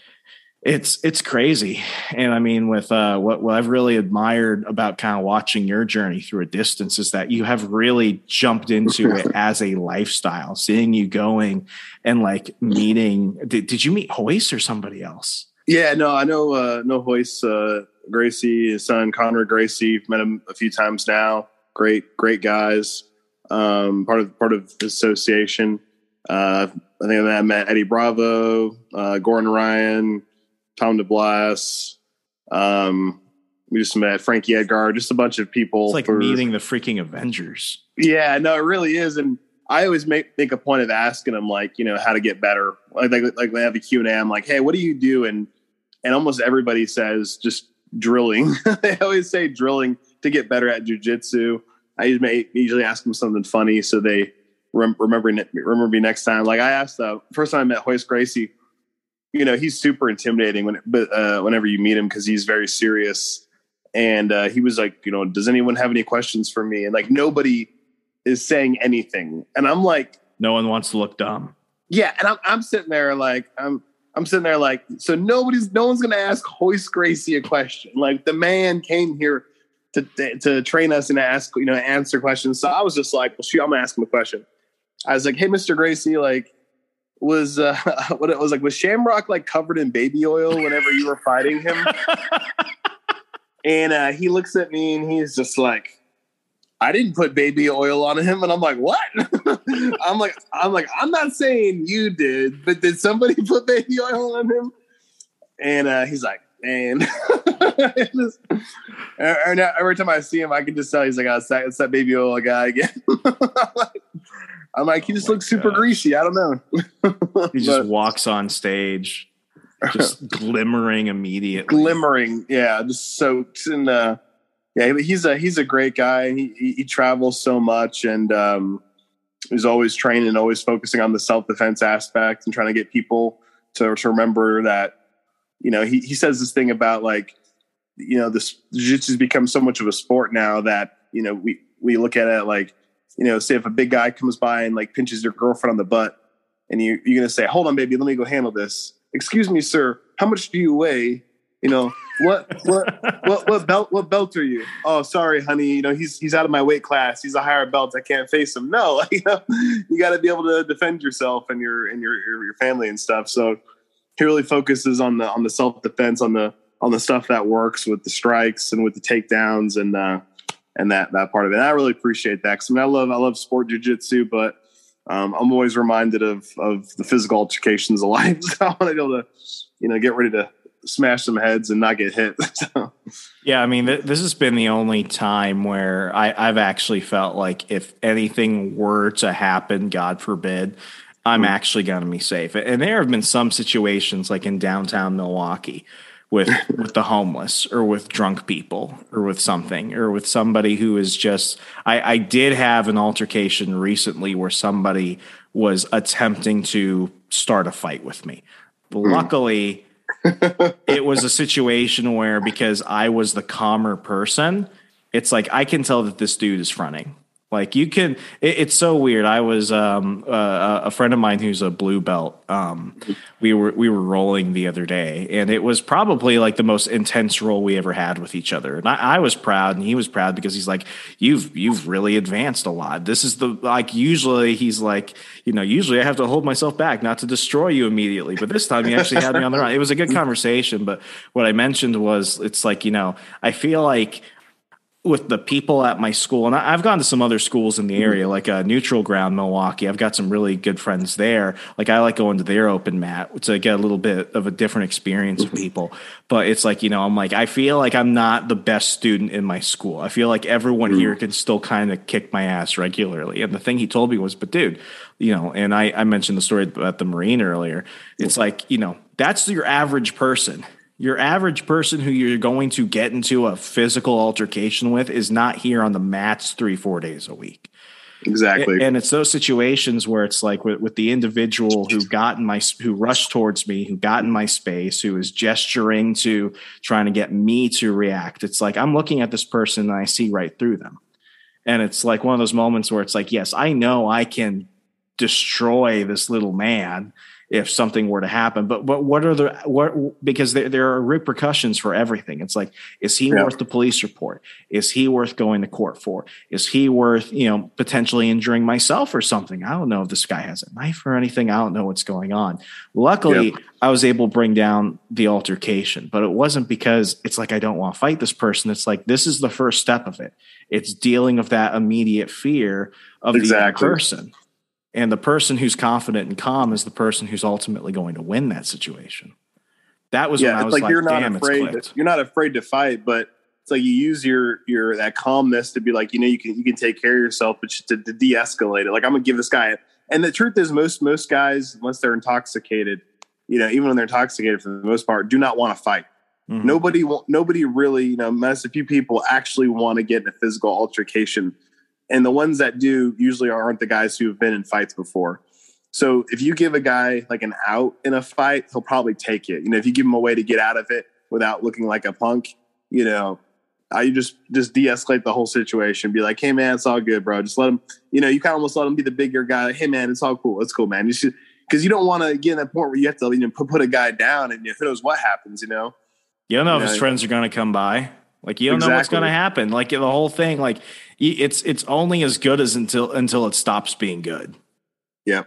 it's it's crazy. And i mean with uh, what, what i've really admired about kind of watching your journey through a distance is that you have really jumped into it as a lifestyle seeing you going and like meeting did, did you meet Royce or somebody else yeah no i know uh no Royce uh gracie his son Khonry gracie met him a few times now great great guys um part of part of the association uh i think i met eddie bravo uh gordon ryan Tom DeBlass. Um, we just met Frankie Edgar, just a bunch of people. It's like for, meeting the freaking Avengers. Yeah, no, it really is. And I always make make a point of asking them, like, you know, how to get better. Like, like, like I have a Q and A, I'm like, hey, what do you do? And and almost everybody says just drilling. they always say drilling to get better at jujitsu. I usually, usually ask them something funny so they rem- remember remember me next time. Like I asked the uh, first time I met Royce Gracie you know he's super intimidating when but uh, whenever you meet him because he's very serious and uh, he was like you know does anyone have any questions for me and like nobody is saying anything. And i'm like no one wants to look dumb. Yeah and i'm, I'm sitting there like i'm i'm sitting there like so nobody's no one's gonna ask Royce gracie a question. Like the man came here to to train us and ask you know answer questions. So i was just like well shoot i'm gonna ask him a question. I was like hey mr gracie like was uh, what it was like was Shamrock like covered in baby oil whenever you were fighting him? and uh, he looks at me and he's just like, I didn't put baby oil on him, and I'm like, what? I'm like, I'm like, I'm not saying you did, but did somebody put baby oil on him? And uh, he's like, and every time I see him, I can just tell he's like, oh, it's, that, it's that baby oil guy again. I'm like, he just oh looks super greasy. I don't know. he just walks on stage, just glimmering immediately. Glimmering, yeah, just soaked in uh yeah, he's a he's a great guy. He he, he travels so much and um he's always training, and always focusing on the self defense aspect and trying to get people to, to remember that, you know, he, he says this thing about like, you know, this jiu-jitsu has become so much of a sport now that, you know, we, we look at it like you know, say if a big guy comes by and like pinches your girlfriend on the butt, and you, you're gonna say, "Hold on, baby, let me go handle this." Excuse me, sir. How much do you weigh? You know what? What? what? What belt? What belt are you? Oh, sorry, honey. You know he's he's out of my weight class. He's a higher belt. I can't face him. No, you know you got to be able to defend yourself and your and your, your your family and stuff. So he really focuses on the on the self defense on the on the stuff that works with the strikes and with the takedowns and uh, and that that part of it. And I really appreciate that because I, mean, I love I love sport jujitsu, but um, I'm always reminded of of the physical altercations of life. So I want to be able to, you know, get ready to smash some heads and not get hit. so. Yeah, I mean, th- this has been the only time where I, I've actually felt like if anything were to happen, God forbid, I'm mm-hmm. actually going to be safe. And there have been some situations, like in downtown Milwaukee, with with the homeless or with drunk people or with something or with somebody who is just I, I did have an altercation recently where somebody was attempting to start a fight with me. Hmm. Luckily, it was a situation where because I was the calmer person, it's like I can tell that this dude is fronting. Like you can, it, it's so weird. I was um, uh, a friend of mine who's a blue belt. Um, we were we were rolling the other day, and it was probably like the most intense roll we ever had with each other. And I, I was proud, and he was proud because he's like, "You've you've really advanced a lot." This is the like usually he's like, you know, usually I have to hold myself back not to destroy you immediately, but this time he actually had me on the run. It was a good conversation, but what I mentioned was it's like you know I feel like with the people at my school, and I've gone to some other schools in the mm-hmm. area, like a uh, Neutral Ground, Milwaukee. I've got some really good friends there. Like I like going to their open mat to get a little bit of a different experience with mm-hmm. people. But it's like you know, I'm like I feel like I'm not the best student in my school. I feel like everyone mm-hmm. here can still kind of kick my ass regularly. And the thing he told me was, "But dude, you know," and I, I mentioned the story about the Marine earlier. It's like you know, that's your average person your average person who you're going to get into a physical altercation with is not here on the mats three, four days a week. Exactly. And it's those situations where it's like with, with, the individual who got in my, who rushed towards me, who got in my space, who is gesturing to trying to get me to react. It's like I'm looking at this person and I see right through them. And it's like one of those moments where it's like, yes, I know I can destroy this little man if something were to happen. But but what are the what because there, there are repercussions for everything. It's like, is he Yeah. worth the police report? Is he worth going to court for? Is he worth, you know, potentially injuring myself or something? I don't know if this guy has a knife or anything. I don't know what's going on. Luckily, Yep. I was able to bring down the altercation, but it wasn't because it's like I don't want to fight this person. It's like this is the first step of it. It's dealing with that immediate fear of the Exactly. other person. And the person who's confident and calm is the person who's ultimately going to win that situation. That was when yeah, I it's was like, like, you're not afraid. To, you're not afraid to fight, but it's like you use your your that calmness to be like, you know, you can you can take care of yourself, but just to, to de-escalate it. Like I'm gonna give this guy. And the truth is, most most guys, once they're intoxicated, you know, even when they're intoxicated for the most part, do not want to fight. Mhm. Nobody, nobody really, you know, unless a few people actually want to get in a physical altercation, and the ones that do usually aren't the guys who have been in fights before. So if you give a guy like an out in a fight, he'll probably take it. You know, if you give him a way to get out of it without looking like a punk, you know, you just just de-escalate the whole situation. Be like, hey man, it's all good, bro. Just let him. You know, you kind of almost let him be the bigger guy. Hey man, it's all cool. It's cool, man. You should because you don't want to get in that point where you have to you know put, put a guy down and who knows what happens. You know. You don't know if Yeah. his friends are going to come by. Like you don't know what's going to happen. Like the whole thing. Like it's it's only as good as until until it stops being good. Yeah.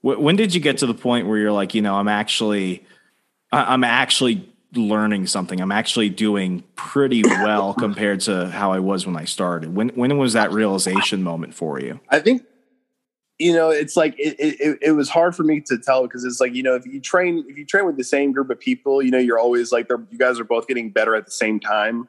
Wh- When did you get to the point where you're like, you know, I'm actually, I'm actually learning something. I'm actually doing pretty well compared to how I was when I started. When when was that realization moment for you? I think you know it's like it, it, it was hard for me to tell because it's like you know if you train if you train with the same group of people you know you're always like they're you guys are both getting better at the same time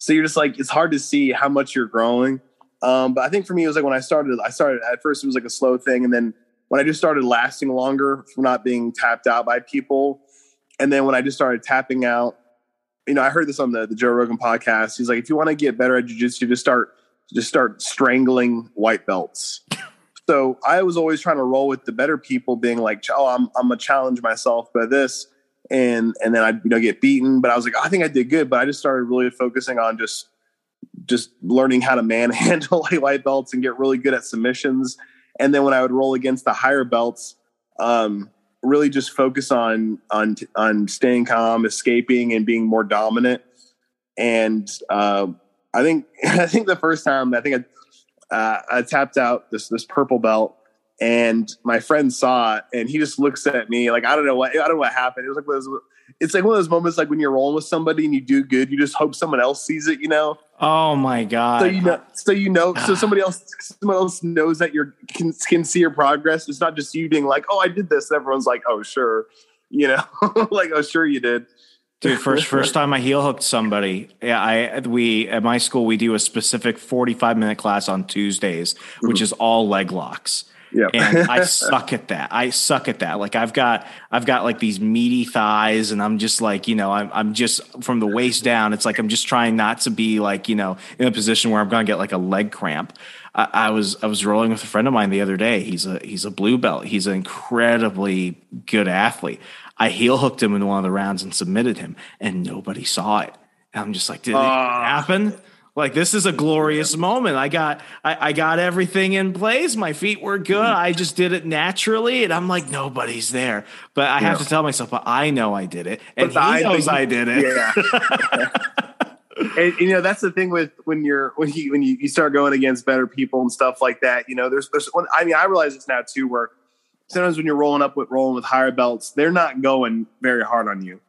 so you're just like it's hard to see how much you're growing. Um, but i think for me it was like when i started i started at first it was like a slow thing. And then when i just started lasting longer from not being tapped out by people. And then when i just started tapping out you know i heard this on the, the joe rogan podcast. He's like if you want to get better at jiu-jitsu just start just start strangling white belts. So I was always trying to roll with the better people, being like, "Oh, I'm I'm gonna challenge myself by this," and and then I you know get beaten. But I was like, I think I did good. But I just started really focusing on just just learning how to manhandle white belts and get really good at submissions. And then when I would roll against the higher belts, um, really just focus on on on staying calm, escaping, and being more dominant. And uh, I think I think the first time I think I uh, I tapped out this this purple belt, and my friend saw it, and he just looks at me like I don't know what I don't know what happened. It was like one of those, it's like one of those moments like when you're rolling with somebody and you do good, you just hope someone else sees it, you know. Oh my god! So you know, so you know, so ah. somebody else, someone else knows that you're can can see your progress. It's not just you being like, "Oh, I did this." And everyone's like, "Oh, sure," you know, like, "Oh, sure, you did." Dude, first first time I heel hooked somebody, yeah, I we at my school we do a specific forty five minute class on Tuesdays, which mm-hmm. is all leg locks. Yeah. and I suck at that. I suck at that. Like I've got I've got like these meaty thighs, and I'm just like you know I'm I'm just from the waist down. It's like I'm just trying not to be like you know in a position where I'm going to get like a leg cramp. I, I was I was rolling with a friend of mine the other day. He's a he's a blue belt. He's an incredibly good athlete. I heel hooked him in one of the rounds and submitted him, and nobody saw it. And I'm just like, did it ah. happen? Like this is a glorious moment. I got I, I got everything in place. My feet were good. Mm-hmm. I just did it naturally, and I'm like, nobody's there. But I have to tell myself, but I know I did it, and But he I knows I did it. Yeah. and you know that's the thing with when you're when you when you, you start going against better people and stuff like that. You know, there's there's one- I mean I realize this now too, where sometimes when you're rolling up with rolling with higher belts, they're not going very hard on you.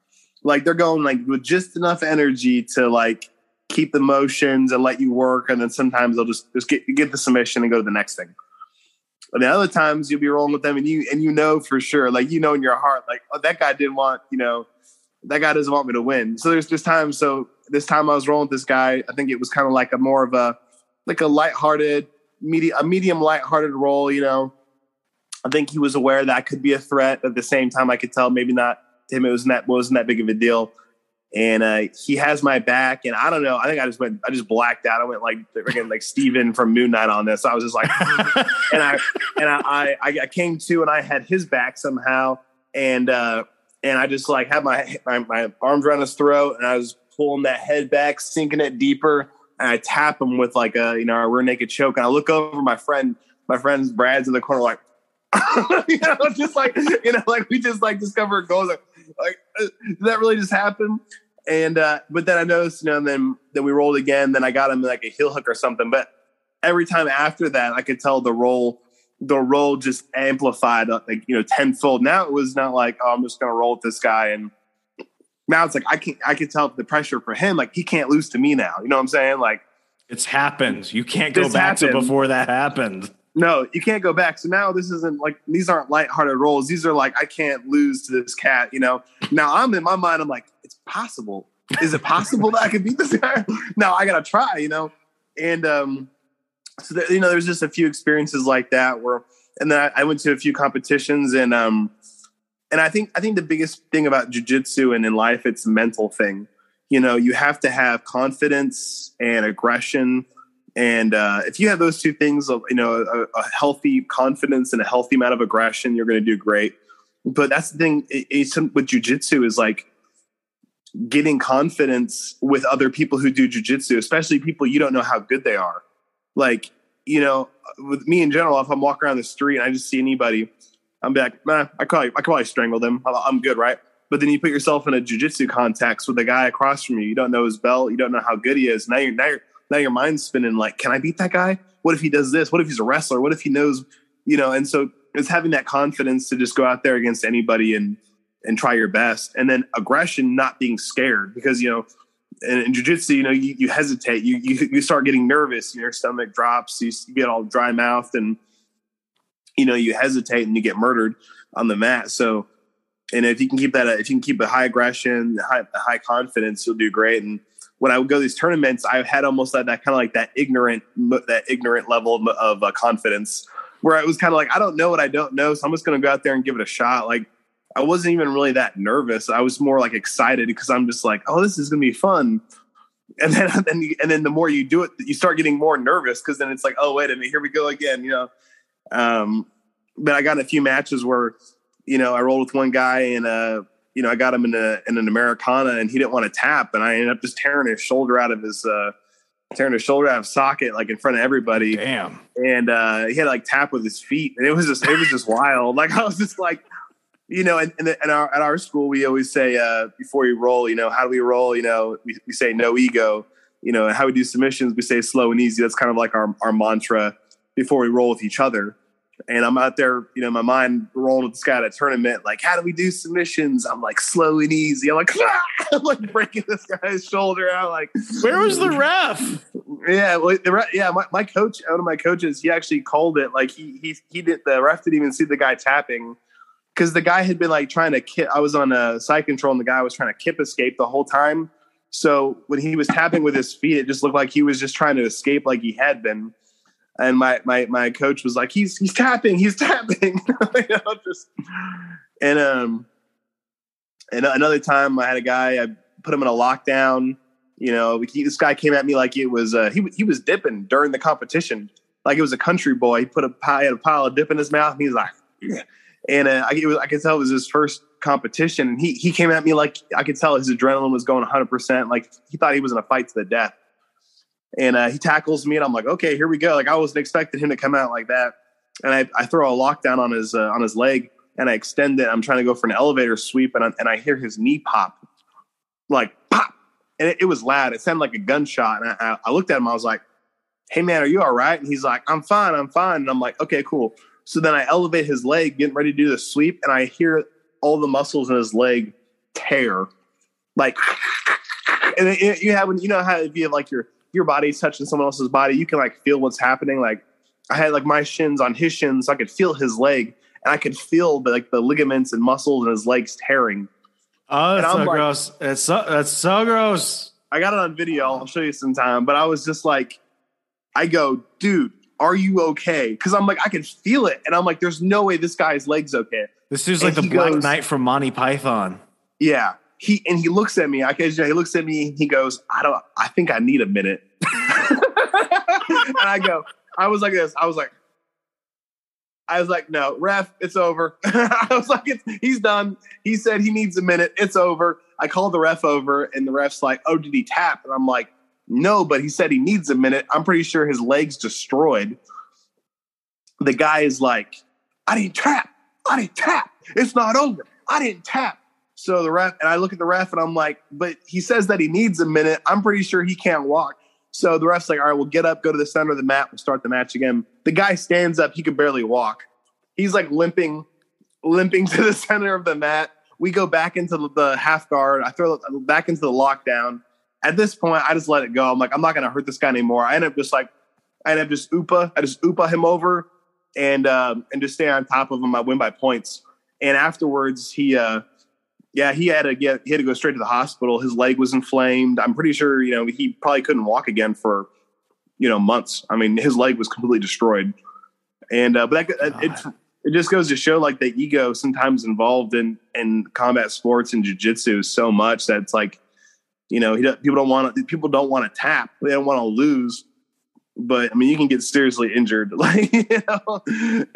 Like they're going like with just enough energy to like keep the motions and let you work, and then sometimes they'll just just get get the submission and go to the next thing. But the other times you'll be rolling with them and you and you know for sure, like you know in your heart, like oh that guy didn't want you know that guy doesn't want me to win. So there's this time. So this time I was rolling with this guy. I think it was kind of like a more of a like a lighthearted, medium, a medium lighthearted roll. You know, I think he was aware that I could be a threat. At the same time, I could tell maybe not to him. It wasn't that wasn't that big of a deal. And uh, he has my back, and I don't know. I think I just went. I just blacked out. I went like again, like Steven from Moon Knight on this. I was just like, and I and I, I I came to, and I had his back somehow, and uh, and I just like had my, my my arms around his throat, and I was pulling that head back, sinking it deeper, and I tap him with like a you know a rear naked choke, and I look over my friend, my friend's Brad's in the corner like, you know, just like you know, like we just like discovered goals. Like, like uh, did that really just happen? And uh, but then I noticed, you know, and then then we rolled again. Then I got him like a heel hook or something. But every time after that, I could tell the roll, the roll just amplified uh, like you know tenfold. Now it was not like oh, I'm just gonna roll with this guy, and now it's like I can't I can tell the pressure for him. Like he can't lose to me now. You know what I'm saying? Like It's happened. You can't go back to before that happened. No, you can't go back. So now this isn't like these aren't lighthearted rolls. These are like I can't lose to this cat. You know. Now I'm in my mind. I'm like it's possible. Is it possible that I could beat this guy? no, I gotta try. You know. And um, so that, you know, there's just a few experiences like that where, and then I, I went to a few competitions and um, and I think I think the biggest thing about jujitsu and in life it's a mental thing. You know, you have to have confidence and aggression and uh, if you have those two things, you know, a, a healthy confidence and a healthy amount of aggression, you're going to do great. But that's the thing it, it's, with jujitsu is like getting confidence with other people who do jujitsu, especially people you don't know how good they are. Like, you know, with me in general, if I'm walking around the street and I just see anybody, I'm like, nah, I probably, I could probably strangle them. I'm good, right? But then you put yourself in a jujitsu context with a guy across from you. You don't know his belt. You don't know how good he is. Now you're now you're now your mind's spinning. Like, can I beat that guy? What if he does this? What if he's a wrestler? What if he knows? You know. And so it's having that confidence to just go out there against anybody and and try your best. And then aggression, not being scared because you know. In, in jiu-jitsu, you know, you, you hesitate, you, you you start getting nervous, your stomach drops, you, you get all dry mouthed, and you know you hesitate and you get murdered on the mat. So, and if you can keep that, if you can keep a high aggression, high, high confidence, you'll do great. And when I would go to these tournaments, I had almost that, that kind of like that ignorant, that ignorant level of, of uh, confidence, where I was kind of like I don't know what I don't know, so I'm just going to go out there and give it a shot. Like I wasn't even really that nervous. I was more like excited because I'm just like, oh, this is going to be fun. And then, and then, and then the more you do it, you start getting more nervous because then it's like, oh, wait a minute, here we go again, you know. Um, but I got in a few matches where, you know, I rolled with one guy and uh, you know, I got him in a in an Americana and he didn't want to tap, and I ended up just tearing his shoulder out of his uh tearing his shoulder out of socket like in front of everybody. Damn. And uh he had like tap with his feet. And it was just it was just wild. Like I was just like you know, and, and at our at our school we always say uh before you roll, you know, how do we roll? You know, we, we say no ego, you know, and how we do submissions, we say slow and easy. That's kind of like our our mantra before we roll with each other. And I'm out there, you know, my mind rolling with this guy at a tournament, like, how do we do submissions? I'm like slow and easy. I'm like, I'm like breaking this guy's shoulder out. Like, Where was the ref? yeah, well, the yeah, my, my coach, one of my coaches, he actually called it. Like, he he he did the ref didn't even see the guy tapping because the guy had been like trying to kip. I was on a side control, and the guy was trying to kip escape the whole time. So when he was tapping with his feet, it just looked like he was just trying to escape, like he had been. And my my my coach was like, "He's he's tapping, he's tapping." you know, just and um, and another time I had a guy, I put him in a lockdown. You know, he, this guy came at me like it was uh, he he was dipping during the competition, like it was a country boy. He put a pie, had a pile of dip in his mouth, and he's like, and uh, I, was, I could tell it was his first competition, and he he came at me like I could tell his adrenaline was going 100. percent Like he thought he was in a fight to the death, and uh, he tackles me, and I'm like, okay, here we go. Like I wasn't expecting him to come out like that, and I, I throw a lockdown on his uh, on his leg, and I extend it. I'm trying to go for an elevator sweep, and I, and I hear his knee pop, like pop, and it, it was loud. It sounded like a gunshot, and I, I, looked at him. I was like, "Hey man, are you all right?" And he's like, "I'm fine, I'm fine." And I'm like, "Okay, cool." So then I elevate his leg, getting ready to do the sweep, and I hear all the muscles in his leg tear, like, and it, it- you have when you know how if you have like your your body's touching someone else's body, you can like feel what's happening. Like I had like my shins on his shins, so I could feel his leg, and I could feel the, like the ligaments and muscles in his legs tearing. Oh, that's so like- gross. It's so that's so gross. I got it on video. I'll show you sometime. But I was just like, I go, dude, are you okay? Because I'm like, I can feel it, and I'm like, there's no way this guy's leg's okay. This dude's like the he Black goes- Knight from Monty Python. Yeah. He and he looks at me. I can, he looks at me. He goes, I don't. I think I need a minute. and I go, I was like this. I was like, I was like, no, ref, it's over. I was like, he's done. He said he needs a minute. It's over. I called the ref over, and the ref's like, oh, did he tap? And I'm like, no, but he said he needs a minute. I'm pretty sure his leg's destroyed. The guy is like, I didn't tap. I didn't tap. It's not over. I didn't tap. So the ref, and I look at the ref and I'm like, but he says that he needs a minute. I'm pretty sure he can't walk. So the ref's like, all right, we'll get up, go to the center of the mat, we'll start the match again. The guy stands up, he can barely walk. He's like limping, limping to the center of the mat. We go back into the, half guard. I throw back into the lockdown. At this point, I just let it go. I'm like, I'm not gonna hurt this guy anymore. I end up just like, I end up just upa. I just upa him over and um, and just stay on top of him. I win by points. And afterwards, he uh, yeah, he had to get he had to go straight to the hospital. His leg was inflamed. I'm pretty sure you know he probably couldn't walk again for you know months. I mean, his leg was completely destroyed. And uh, but that it it just goes to show like the ego sometimes involved in in combat sports and jujitsu is so much that it's like you know he, people don't want to people don't want to tap. They don't want to lose but I mean, you can get seriously injured, like you know,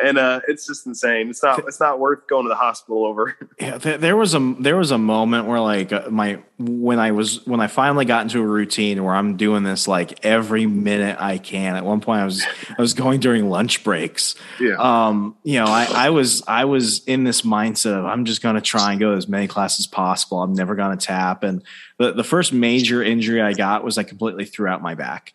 and uh, it's just insane. It's not it's not worth going to the hospital over. Yeah, there was a there was a moment where like uh, my when I was when I finally got into a routine where I'm doing this like every minute I can. At one point, I was I was going during lunch breaks. Yeah. Um, you know, I, I was I was in this mindset of I'm just going to try and go to as many classes as possible. I'm never going to tap. And the the first major injury I got was I completely threw out my back.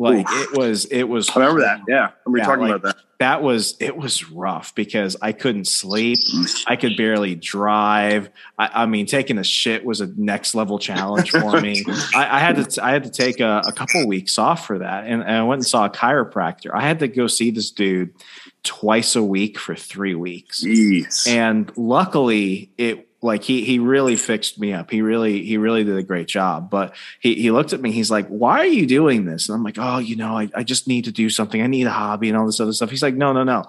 Like it was, it was. I remember that. Yeah, we yeah, talking like, about that. That was it was rough because I couldn't sleep. I could barely drive. I, I mean, taking a shit was a next level challenge for me. I, I, had to I had to take a, a couple weeks off for that, and, and I went and saw a chiropractor. I had to go see this dude twice a week for three weeks. Jeez. And luckily, it like he he really fixed me up. He really he really did a great job. But he he looked at me. He's like, "Why are you doing this?" And I'm like, "Oh, you know, I, I just need to do something. I need a hobby and all this other stuff." He's like, "No, no, no.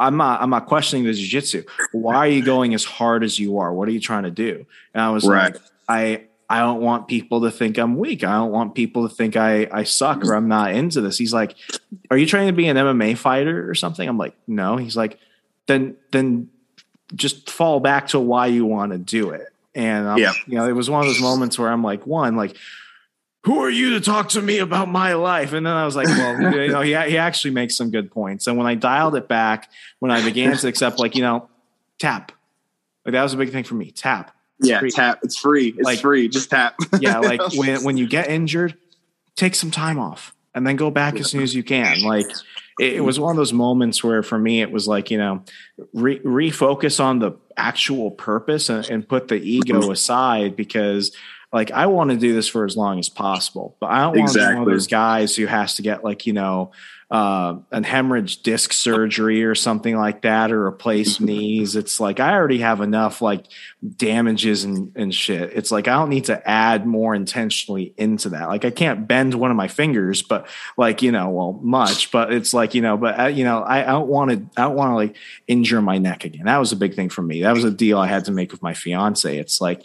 I'm not I'm not questioning the jiu-jitsu. Why are you going as hard as you are? What are you trying to do?" And I was right. like, "I I don't want people to think I'm weak. I don't want people to think I I suck or I'm not into this." He's like, "Are you trying to be an MMA fighter or something?" I'm like, "No." He's like, "Then then just fall back to why you want to do it. And um, yeah. you know, it was one of those moments where I'm like, one, like, who are you to talk to me about my life? And then I was like, well, you know, he, he actually makes some good points. And when I dialed it back, when I began to accept, like, you know, tap, like that was a big thing for me. Tap. It's yeah, free. tap. It's free. It's like, free. Just tap. yeah, like when when you get injured, take some time off and then go back yeah. as soon as you can. Like it, it, was one of those moments where for me it was like you know re- refocus on the actual purpose and, and put the ego aside because like I want to do this for as long as possible, but I don't want exactly. to be one of those guys who has to get like you know uh, an hemorrhage disc surgery or something like that, or replace knees. It's like I already have enough like damages and, and shit. It's like I don't need to add more intentionally into that. Like I can't bend one of my fingers, but like you know, well, much. But it's like you know, but uh, you know, I, I don't want to. I don't want to like injure my neck again. That was a big thing for me. That was a deal I had to make with my fiance. It's like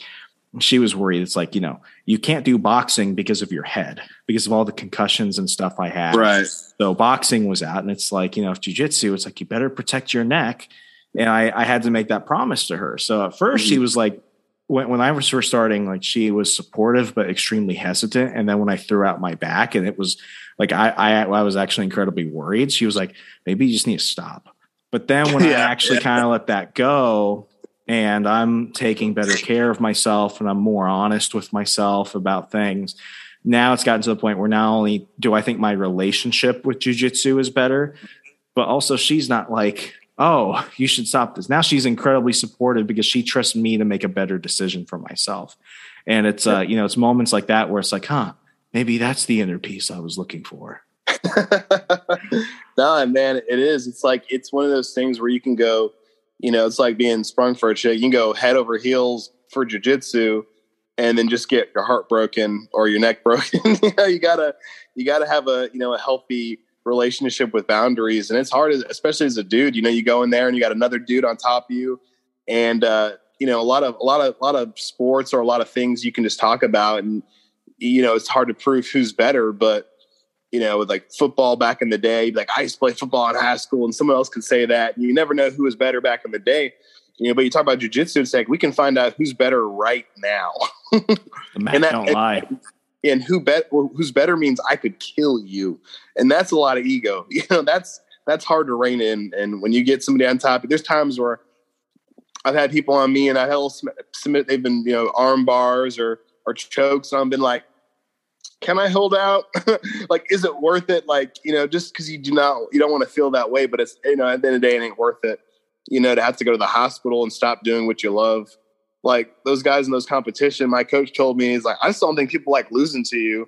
she was worried. It's like, you know, you can't do boxing because of your head, because of all the concussions and stuff I had. Right. So boxing was out. And it's like, you know, if jujitsu, it's like, you better protect your neck. And I, I had to make that promise to her. So at 1st mm-hmm. she was like, when, when I was first starting, like she was supportive, but extremely hesitant. And then when I threw out my back and it was like, I, I, I was actually incredibly worried. She was like, maybe you just need to stop. But then when yeah, I actually yeah. kind of let that go, and I'm taking better care of myself and I'm more honest with myself about things. Now it's gotten to the point where not only do I think my relationship with jujitsu is better, but also she's not like, oh, you should stop this. Now she's incredibly supportive because she trusts me to make a better decision for myself. And it's uh, you know, it's moments like that where it's like, huh, maybe that's the inner peace I was looking for. no, man, it is. It's like it's one of those things where you can go, you know, it's like being sprung for a chick. You can go head over heels for jujitsu and then just get your heart broken or your neck broken. you know, you gotta you gotta have a you know a healthy relationship with boundaries, and it's hard, especially as a dude. You know, you go in there and you got another dude on top of you, and uh, you know a lot of a lot of a lot of sports or a lot of things you can just talk about, and you know it's hard to prove who's better, but you know, with like football back in the day, like I used to play football in high school, and someone else could say that. You never know who was better back in the day. You know, but you talk about jujitsu, it's like we can find out who's better right now. and that, don't lie. And, and who bet who's better means I could kill you, and that's a lot of ego. You know, that's that's hard to rein in. And when you get somebody on top, there's times where I've had people on me and I held submit. They've been you know arm bars or or chokes, and I've been like, can I hold out? like, is it worth it? Like, you know, just because you do not, you don't want to feel that way, but it's, you know, at the end of the day, it ain't worth it, you know, to have to go to the hospital and stop doing what you love. Like those guys in those competition, my coach told me, he's like, I just don't think people like losing to you.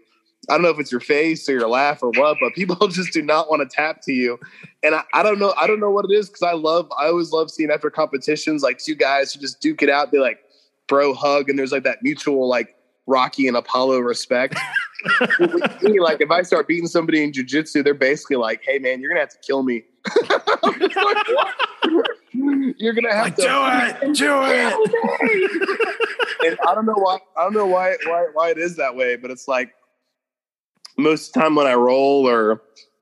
I don't know if it's your face or your laugh or what, but people just do not want to tap to you. And I, I don't know, I don't know what it is because I love, I always love seeing after competitions like two guys who just duke it out, they like bro hug, and there's like that mutual like Rocky and Apollo respect. like if I start beating somebody in jujitsu, they're basically like, "Hey, man, you're gonna have to kill me." you're gonna have like, to do it, do it. and I don't know why. I don't know why why why it is that way, but it's like most of the time when I roll or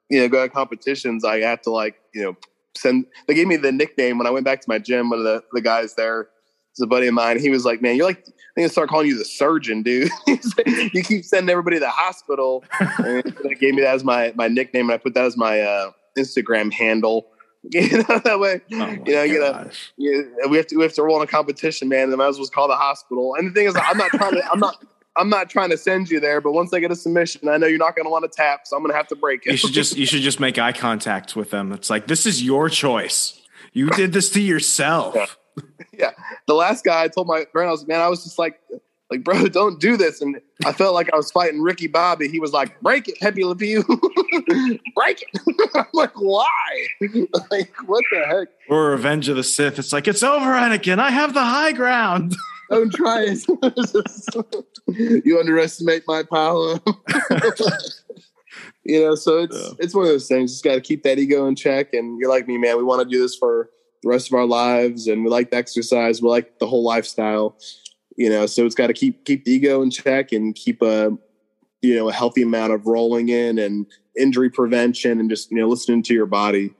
you know go to competitions, I have to like you know send. They gave me the nickname when I went back to my gym. One of the the guys there is a buddy of mine. He was like, "Man, you're like." I think I start calling you the surgeon, dude. you keep sending everybody to the hospital. and they gave me that as my my nickname, and I put that as my uh, Instagram handle. You know that way. Oh you know, you know, you, we have to we have to roll in a competition, man. And might as well call the hospital. And the thing is, I'm not trying to. I'm not. I'm not trying to send you there, but once I get a submission, I know you're not going to want to tap, so I'm going to have to break it. You should just you should just make eye contact with them. It's like this is your choice. You did this to yourself. Yeah. yeah. The last guy I told my friend, I was, man, I was just like, like, bro, don't do this. And I felt like I was fighting Ricky Bobby. He was like, break it, Pepe Le Pew. break it. I'm like, why? like, what the heck? Or Revenge of the Sith. It's like, it's over, Anakin. I have the high ground. don't try it. you underestimate my power. you know, so it's yeah. it's one of those things. Just got to keep that ego in check. And you're like me, man. We want to do this for the rest of our lives and we like the exercise we like the whole lifestyle you know so it's got to keep keep the ego in check and keep a you know a healthy amount of rolling in and injury prevention and just you know listening to your body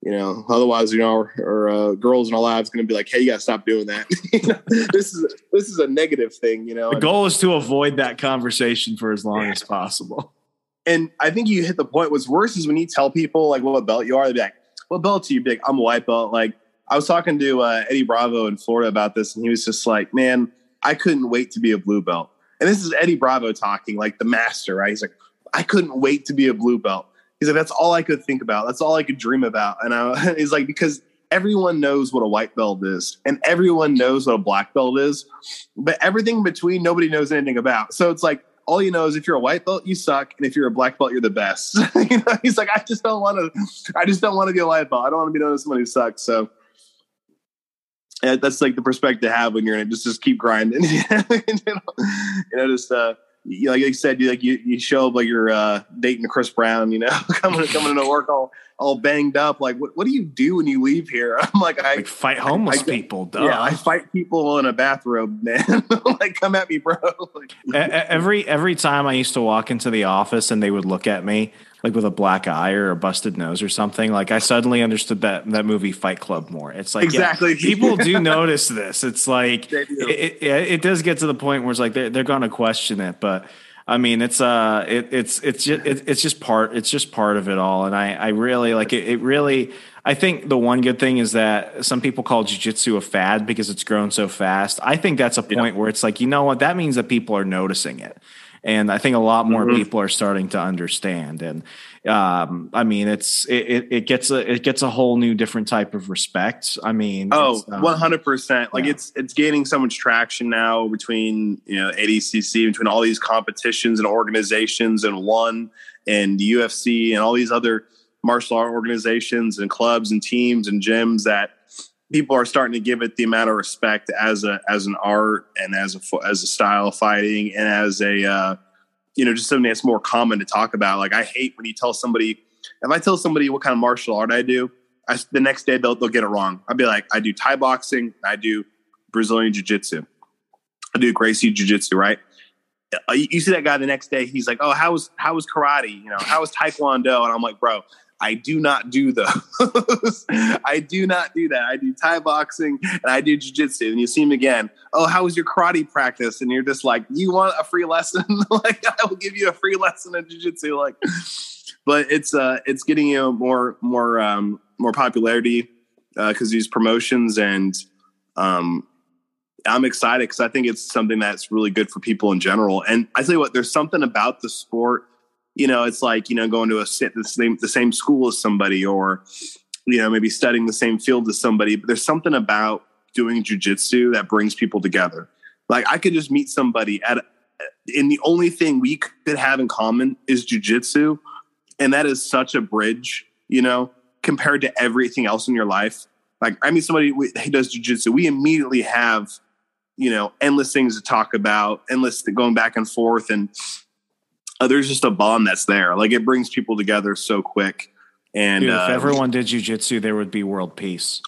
you know otherwise you know our, our uh, girls in our lives going to be like hey you gotta stop doing that this is this is a negative thing you know the goal is to avoid that conversation for as long yeah. as possible and i think you hit the point what's worse is when you tell people like what belt you are they're like what belt do you big? I'm a white belt. Like I was talking to uh, Eddie Bravo in Florida about this, and he was just like, man, I couldn't wait to be a blue belt. And this is Eddie Bravo talking, like the master, right? He's like, I couldn't wait to be a blue belt. He's like, that's all I could think about. That's all I could dream about. And I, he's like, because everyone knows what a white belt is and everyone knows what a black belt is, but everything between nobody knows anything about. So it's like, all you know is if you're a white belt, you suck, and if you're a black belt, you're the best. you know, he's like, I just don't want to. I just don't want to be a white belt. I don't want to be known as somebody who sucks. So that's like the perspective to have when you're in it. Just just keep grinding. you, know, you know, just uh, you, like I said, you like you, you show up like you're uh, dating Chris Brown. You know, coming coming to work all all banged up. Like, what, what do you do when you leave here? I'm like, I like fight homeless I, people. Duh. Yeah, I fight people in a bathrobe, man. like, come at me, bro. every every time I used to walk into the office and they would look at me like with a black eye or a busted nose or something, like I suddenly understood that that movie Fight Club more. It's like exactly yeah, people do notice this. It's like it, it, it, does get to the point where it's like they're they're going to question it, but I mean, it's uh, it, it's it's just it, it's just part it's just part of it all, and I I really like it. It really. I think the one good thing is that some people call jujitsu a fad because it's grown so fast. I think that's a point yeah. where it's like, you know what, that means that people are noticing it. And I think a lot more mm-hmm. people are starting to understand. And um, I mean, it's it, it gets a it gets a whole new different type of respect. I mean, oh, um, one hundred percent. Like yeah. it's it's gaining so much traction now between you know ADCC, between all these competitions and organizations, and one and the UFC and all these other martial art organizations and clubs and teams and gyms that people are starting to give it the amount of respect as a as an art and as a as a style of fighting and as a uh, you know, just something that's more common to talk about. Like I hate when you tell somebody, if I tell somebody what kind of martial art I do, I, the next day they'll, they'll get it wrong. I'd be like, I do Thai boxing, I do Brazilian jiu jitsu, I do Gracie jiu jitsu, right? Uh, you see that guy the next day, he's like, oh, how was, how was karate? You know, how was Taekwondo? And I'm like, bro, I do not do those. I do not do that. I do Thai boxing and I do jujitsu. And you see him again. Oh, how was your karate practice? And you're just like, you want a free lesson? like, I will give you a free lesson in jujitsu. Like, but it's uh it's getting you more more um more popularity because uh, these promotions and um I'm excited because I think it's something that's really good for people in general. And I tell you what, there's something about the sport. You know, it's like you know going to a the same the same school as somebody, or you know maybe studying the same field as somebody. But there's something about doing jujitsu that brings people together. Like I could just meet somebody at, and the only thing we could have in common is jujitsu, and that is such a bridge, you know, compared to everything else in your life. Like I mean, somebody who does jujitsu, we immediately have, you know, endless things to talk about, endless going back and forth, and uh, there's just a bond that's there. Like it brings people together so quick. And Dude, if uh, everyone did jujitsu, there would be world peace.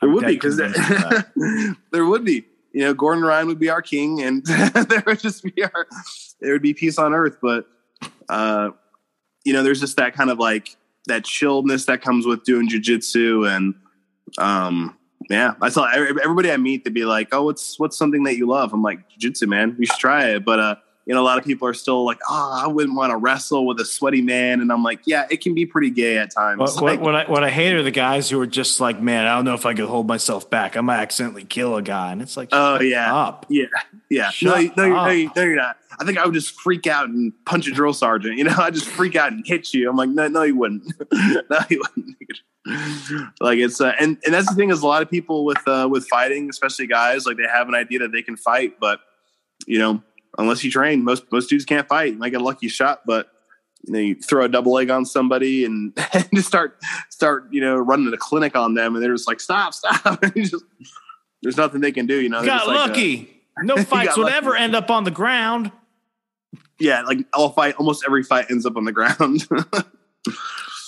There I'm would be because convinced of that. there would be. You know, Gordon Ryan would be our king, and there would just be our there would be peace on earth. But uh, you know, there's just that kind of like that chilledness that comes with doing jujitsu, and um, yeah, I saw everybody I meet to be like, "Oh, what's what's something that you love?" I'm like, "Jiu-jitsu, man. You should try it." But uh, you know, a lot of people are still like, "Oh, I wouldn't want to wrestle with a sweaty man," and I'm like, "Yeah, it can be pretty gay at times." What, Like, what I what I hate are the guys who are just like, man, I don't know if I could hold myself back. I might accidentally kill a guy, and it's like, Oh yeah, up. yeah, yeah. No, no, you're, no, no, you're not. I think I would just freak out and punch a drill sergeant. You know, I just freak out and hit you. I'm like, no, no, you wouldn't. no, you wouldn't. like it's uh, and and that's the thing is a lot of people with uh, with fighting, especially guys, like they have an idea that they can fight, but you know, unless you train, most most dudes can't fight. You might get a lucky shot, but you know, you throw a double leg on somebody and, and just start start you know running a clinic on them, and they're just like, stop, stop. Just, there's nothing they can do. You know, got just like, uh, lucky. no fights would lucky. ever end up on the ground. yeah, like all fight, almost every fight ends up on the ground.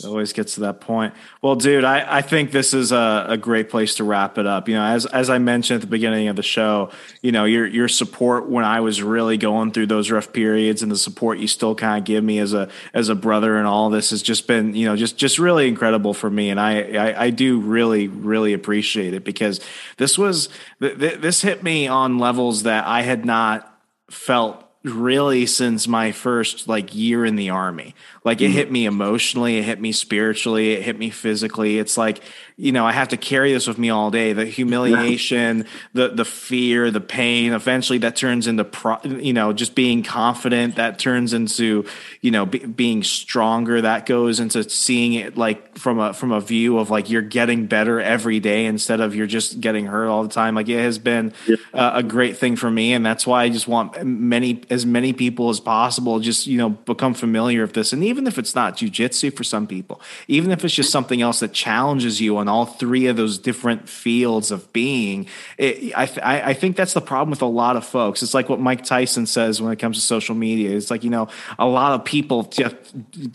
It always gets to that point. Well, dude, I, I think this is a, a great place to wrap it up. You know, as as I mentioned at the beginning of the show, you know, your your support when I was really going through those rough periods and the support you still kind of give me as a as a brother and all this has just been, you know, just just really incredible for me. And I I, I do really, really appreciate it because this was th- th- this hit me on levels that I had not felt really since my first like year in the army. Like it hit me emotionally it hit me spiritually it hit me physically. It's like you know i have to carry this with me all day. The humiliation the the fear the pain eventually that turns into pro, you know just being confident that turns into you know be, being stronger. That goes into seeing it like from a from a view of like you're getting better every day instead of you're just getting hurt all the time. Like it has been uh, a great thing for me and that's why i just want many as many people as possible just you know become familiar with this. And even if it's not jujitsu for some people even if it's just mm-hmm. something else that challenges you on all three of those different fields of being it, I, th- I I think that's the problem with a lot of folks. It's like what mike tyson says when it comes to social media. It's like you know a lot of people just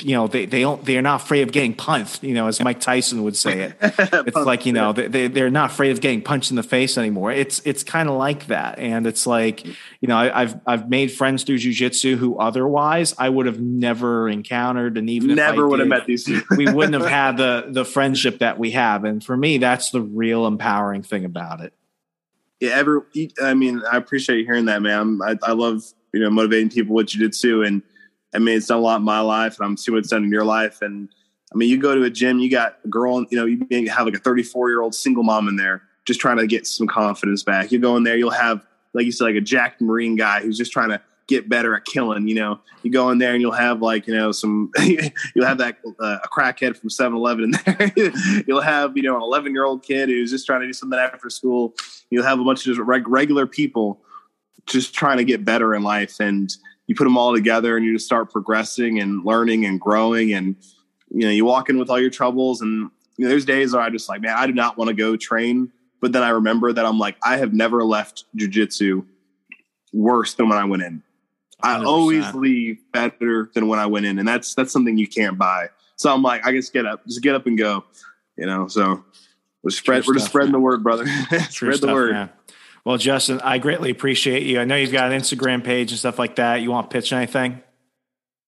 you know they, they don't they're not afraid of getting punched you know as mike tyson would say it. It's like you know they, they they're not afraid of getting punched in the face anymore. It's it's kind of like that. And it's like mm-hmm. You know I, I've I've made friends through jujitsu who otherwise I would have never encountered and even if I Never would have met these we wouldn't have had the the friendship that we have and for me that's the real empowering thing about it yeah, ever. I mean, I appreciate you hearing that, man. I, I love you know motivating people with jujitsu, and I mean, it's done a lot in my life, and I'm seeing what it's done in your life. And I mean, you go to a gym, you got a girl, you know, you may have like a 34 year old single mom in there, just trying to get some confidence back. You go in there, you'll have, like you said, like a Jack Marine guy who's just trying to get better at killing. You know, you go in there and you'll have like you know some, you'll have that uh, a crackhead from 7-Eleven in there. you'll have you know an 11 year old kid who's just trying to do something after school. You'll have a bunch of just reg- regular people just trying to get better in life, and you put them all together, and you just start progressing and learning and growing, and you know you walk in with all your troubles, and you know, there's days where I just like, man, I do not want to go train, but then I remember that I'm like, I have never left jujitsu worse than when I went in. I 100%. always leave better than when I went in, and that's that's something you can't buy. So I'm like, I just get up, just get up and go, you know. So we're spread, True we're just spreading man. the word, brother. True spread the stuff, word. man. Well, Justin, I greatly appreciate you. I know you've got an Instagram page and stuff like that. You want to pitch anything?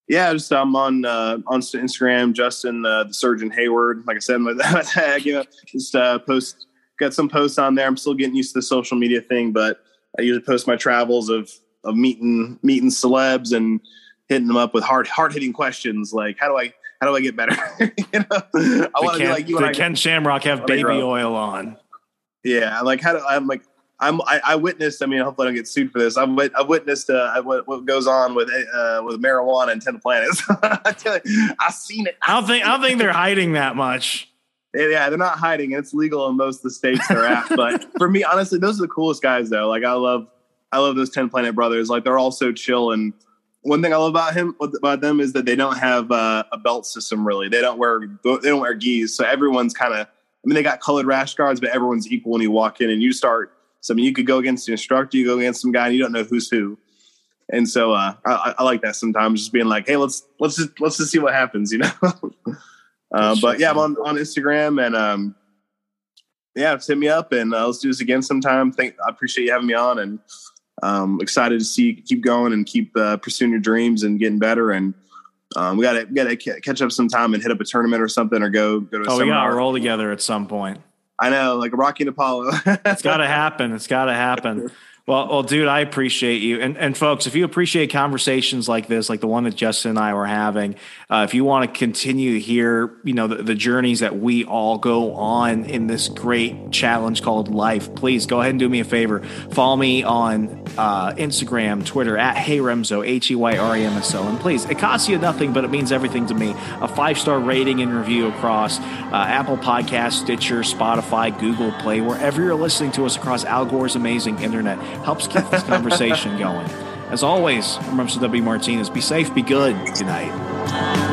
Yeah, just I'm on uh, on Instagram, Justin uh, the Surgeon Hayward. Like I said, my my tag, you know, just uh, post got some posts on there. I'm still getting used to the social media thing, but I usually post my travels of of meeting meeting celebs and hitting them up with hard hard hitting questions like how do I how do I get better? you know, I want to be like you. Did Ken Shamrock have baby oil on? Yeah, I'm like how do I'm like I'm I, I witnessed. I mean, hopefully I don't get sued for this. I've, I've witnessed uh, what, what goes on with uh, with marijuana and 10th Planets. I tell you, I've seen it. I don't think I don't think they're hiding that much. Yeah, they're not hiding. It's legal in most of the states they're at. But for me, honestly, those are the coolest guys though. Like I love I love those 10th Planet brothers. Like they're all so chill. And one thing I love about him about them is that they don't have uh, a belt system. Really, they don't wear they don't wear gis. So everyone's kind of. I mean, they got colored rash guards, but everyone's equal when you walk in and you start. So I mean, you could go against the instructor, you go against some guy, and you don't know who's who. And so uh, I, I like that sometimes, just being like, "Hey, let's let's just let's just see what happens," you know. uh, but yeah, I'm on on Instagram and um, yeah, just hit me up and uh, let's do this again sometime. Thank, I appreciate you having me on and um, excited to see you keep going and keep uh, pursuing your dreams and getting better. And um, we got to got to catch up sometime and hit up a tournament or something or go go to. A oh, we got seminar. to roll together at some point. I know, like Rocky and Apollo. it's got to happen. It's got to happen. Well, well, dude, I appreciate you. And and folks, if you appreciate conversations like this, like the one that Justin and I were having, uh, if you want to continue to hear, you know, the, the journeys that we all go on in this great challenge called life, please go ahead and do me a favor. Follow me on uh, Instagram, Twitter at Hey Remso, H E Y R E M S O. And please, it costs you nothing, but it means everything to me. A five star rating and review across uh, Apple Podcast, Stitcher, Spotify, Google Play, wherever you're listening to us across Al Gore's amazing internet helps keep this conversation going. As always, I'm Remso W. Martinez. Be safe, be good. Good night.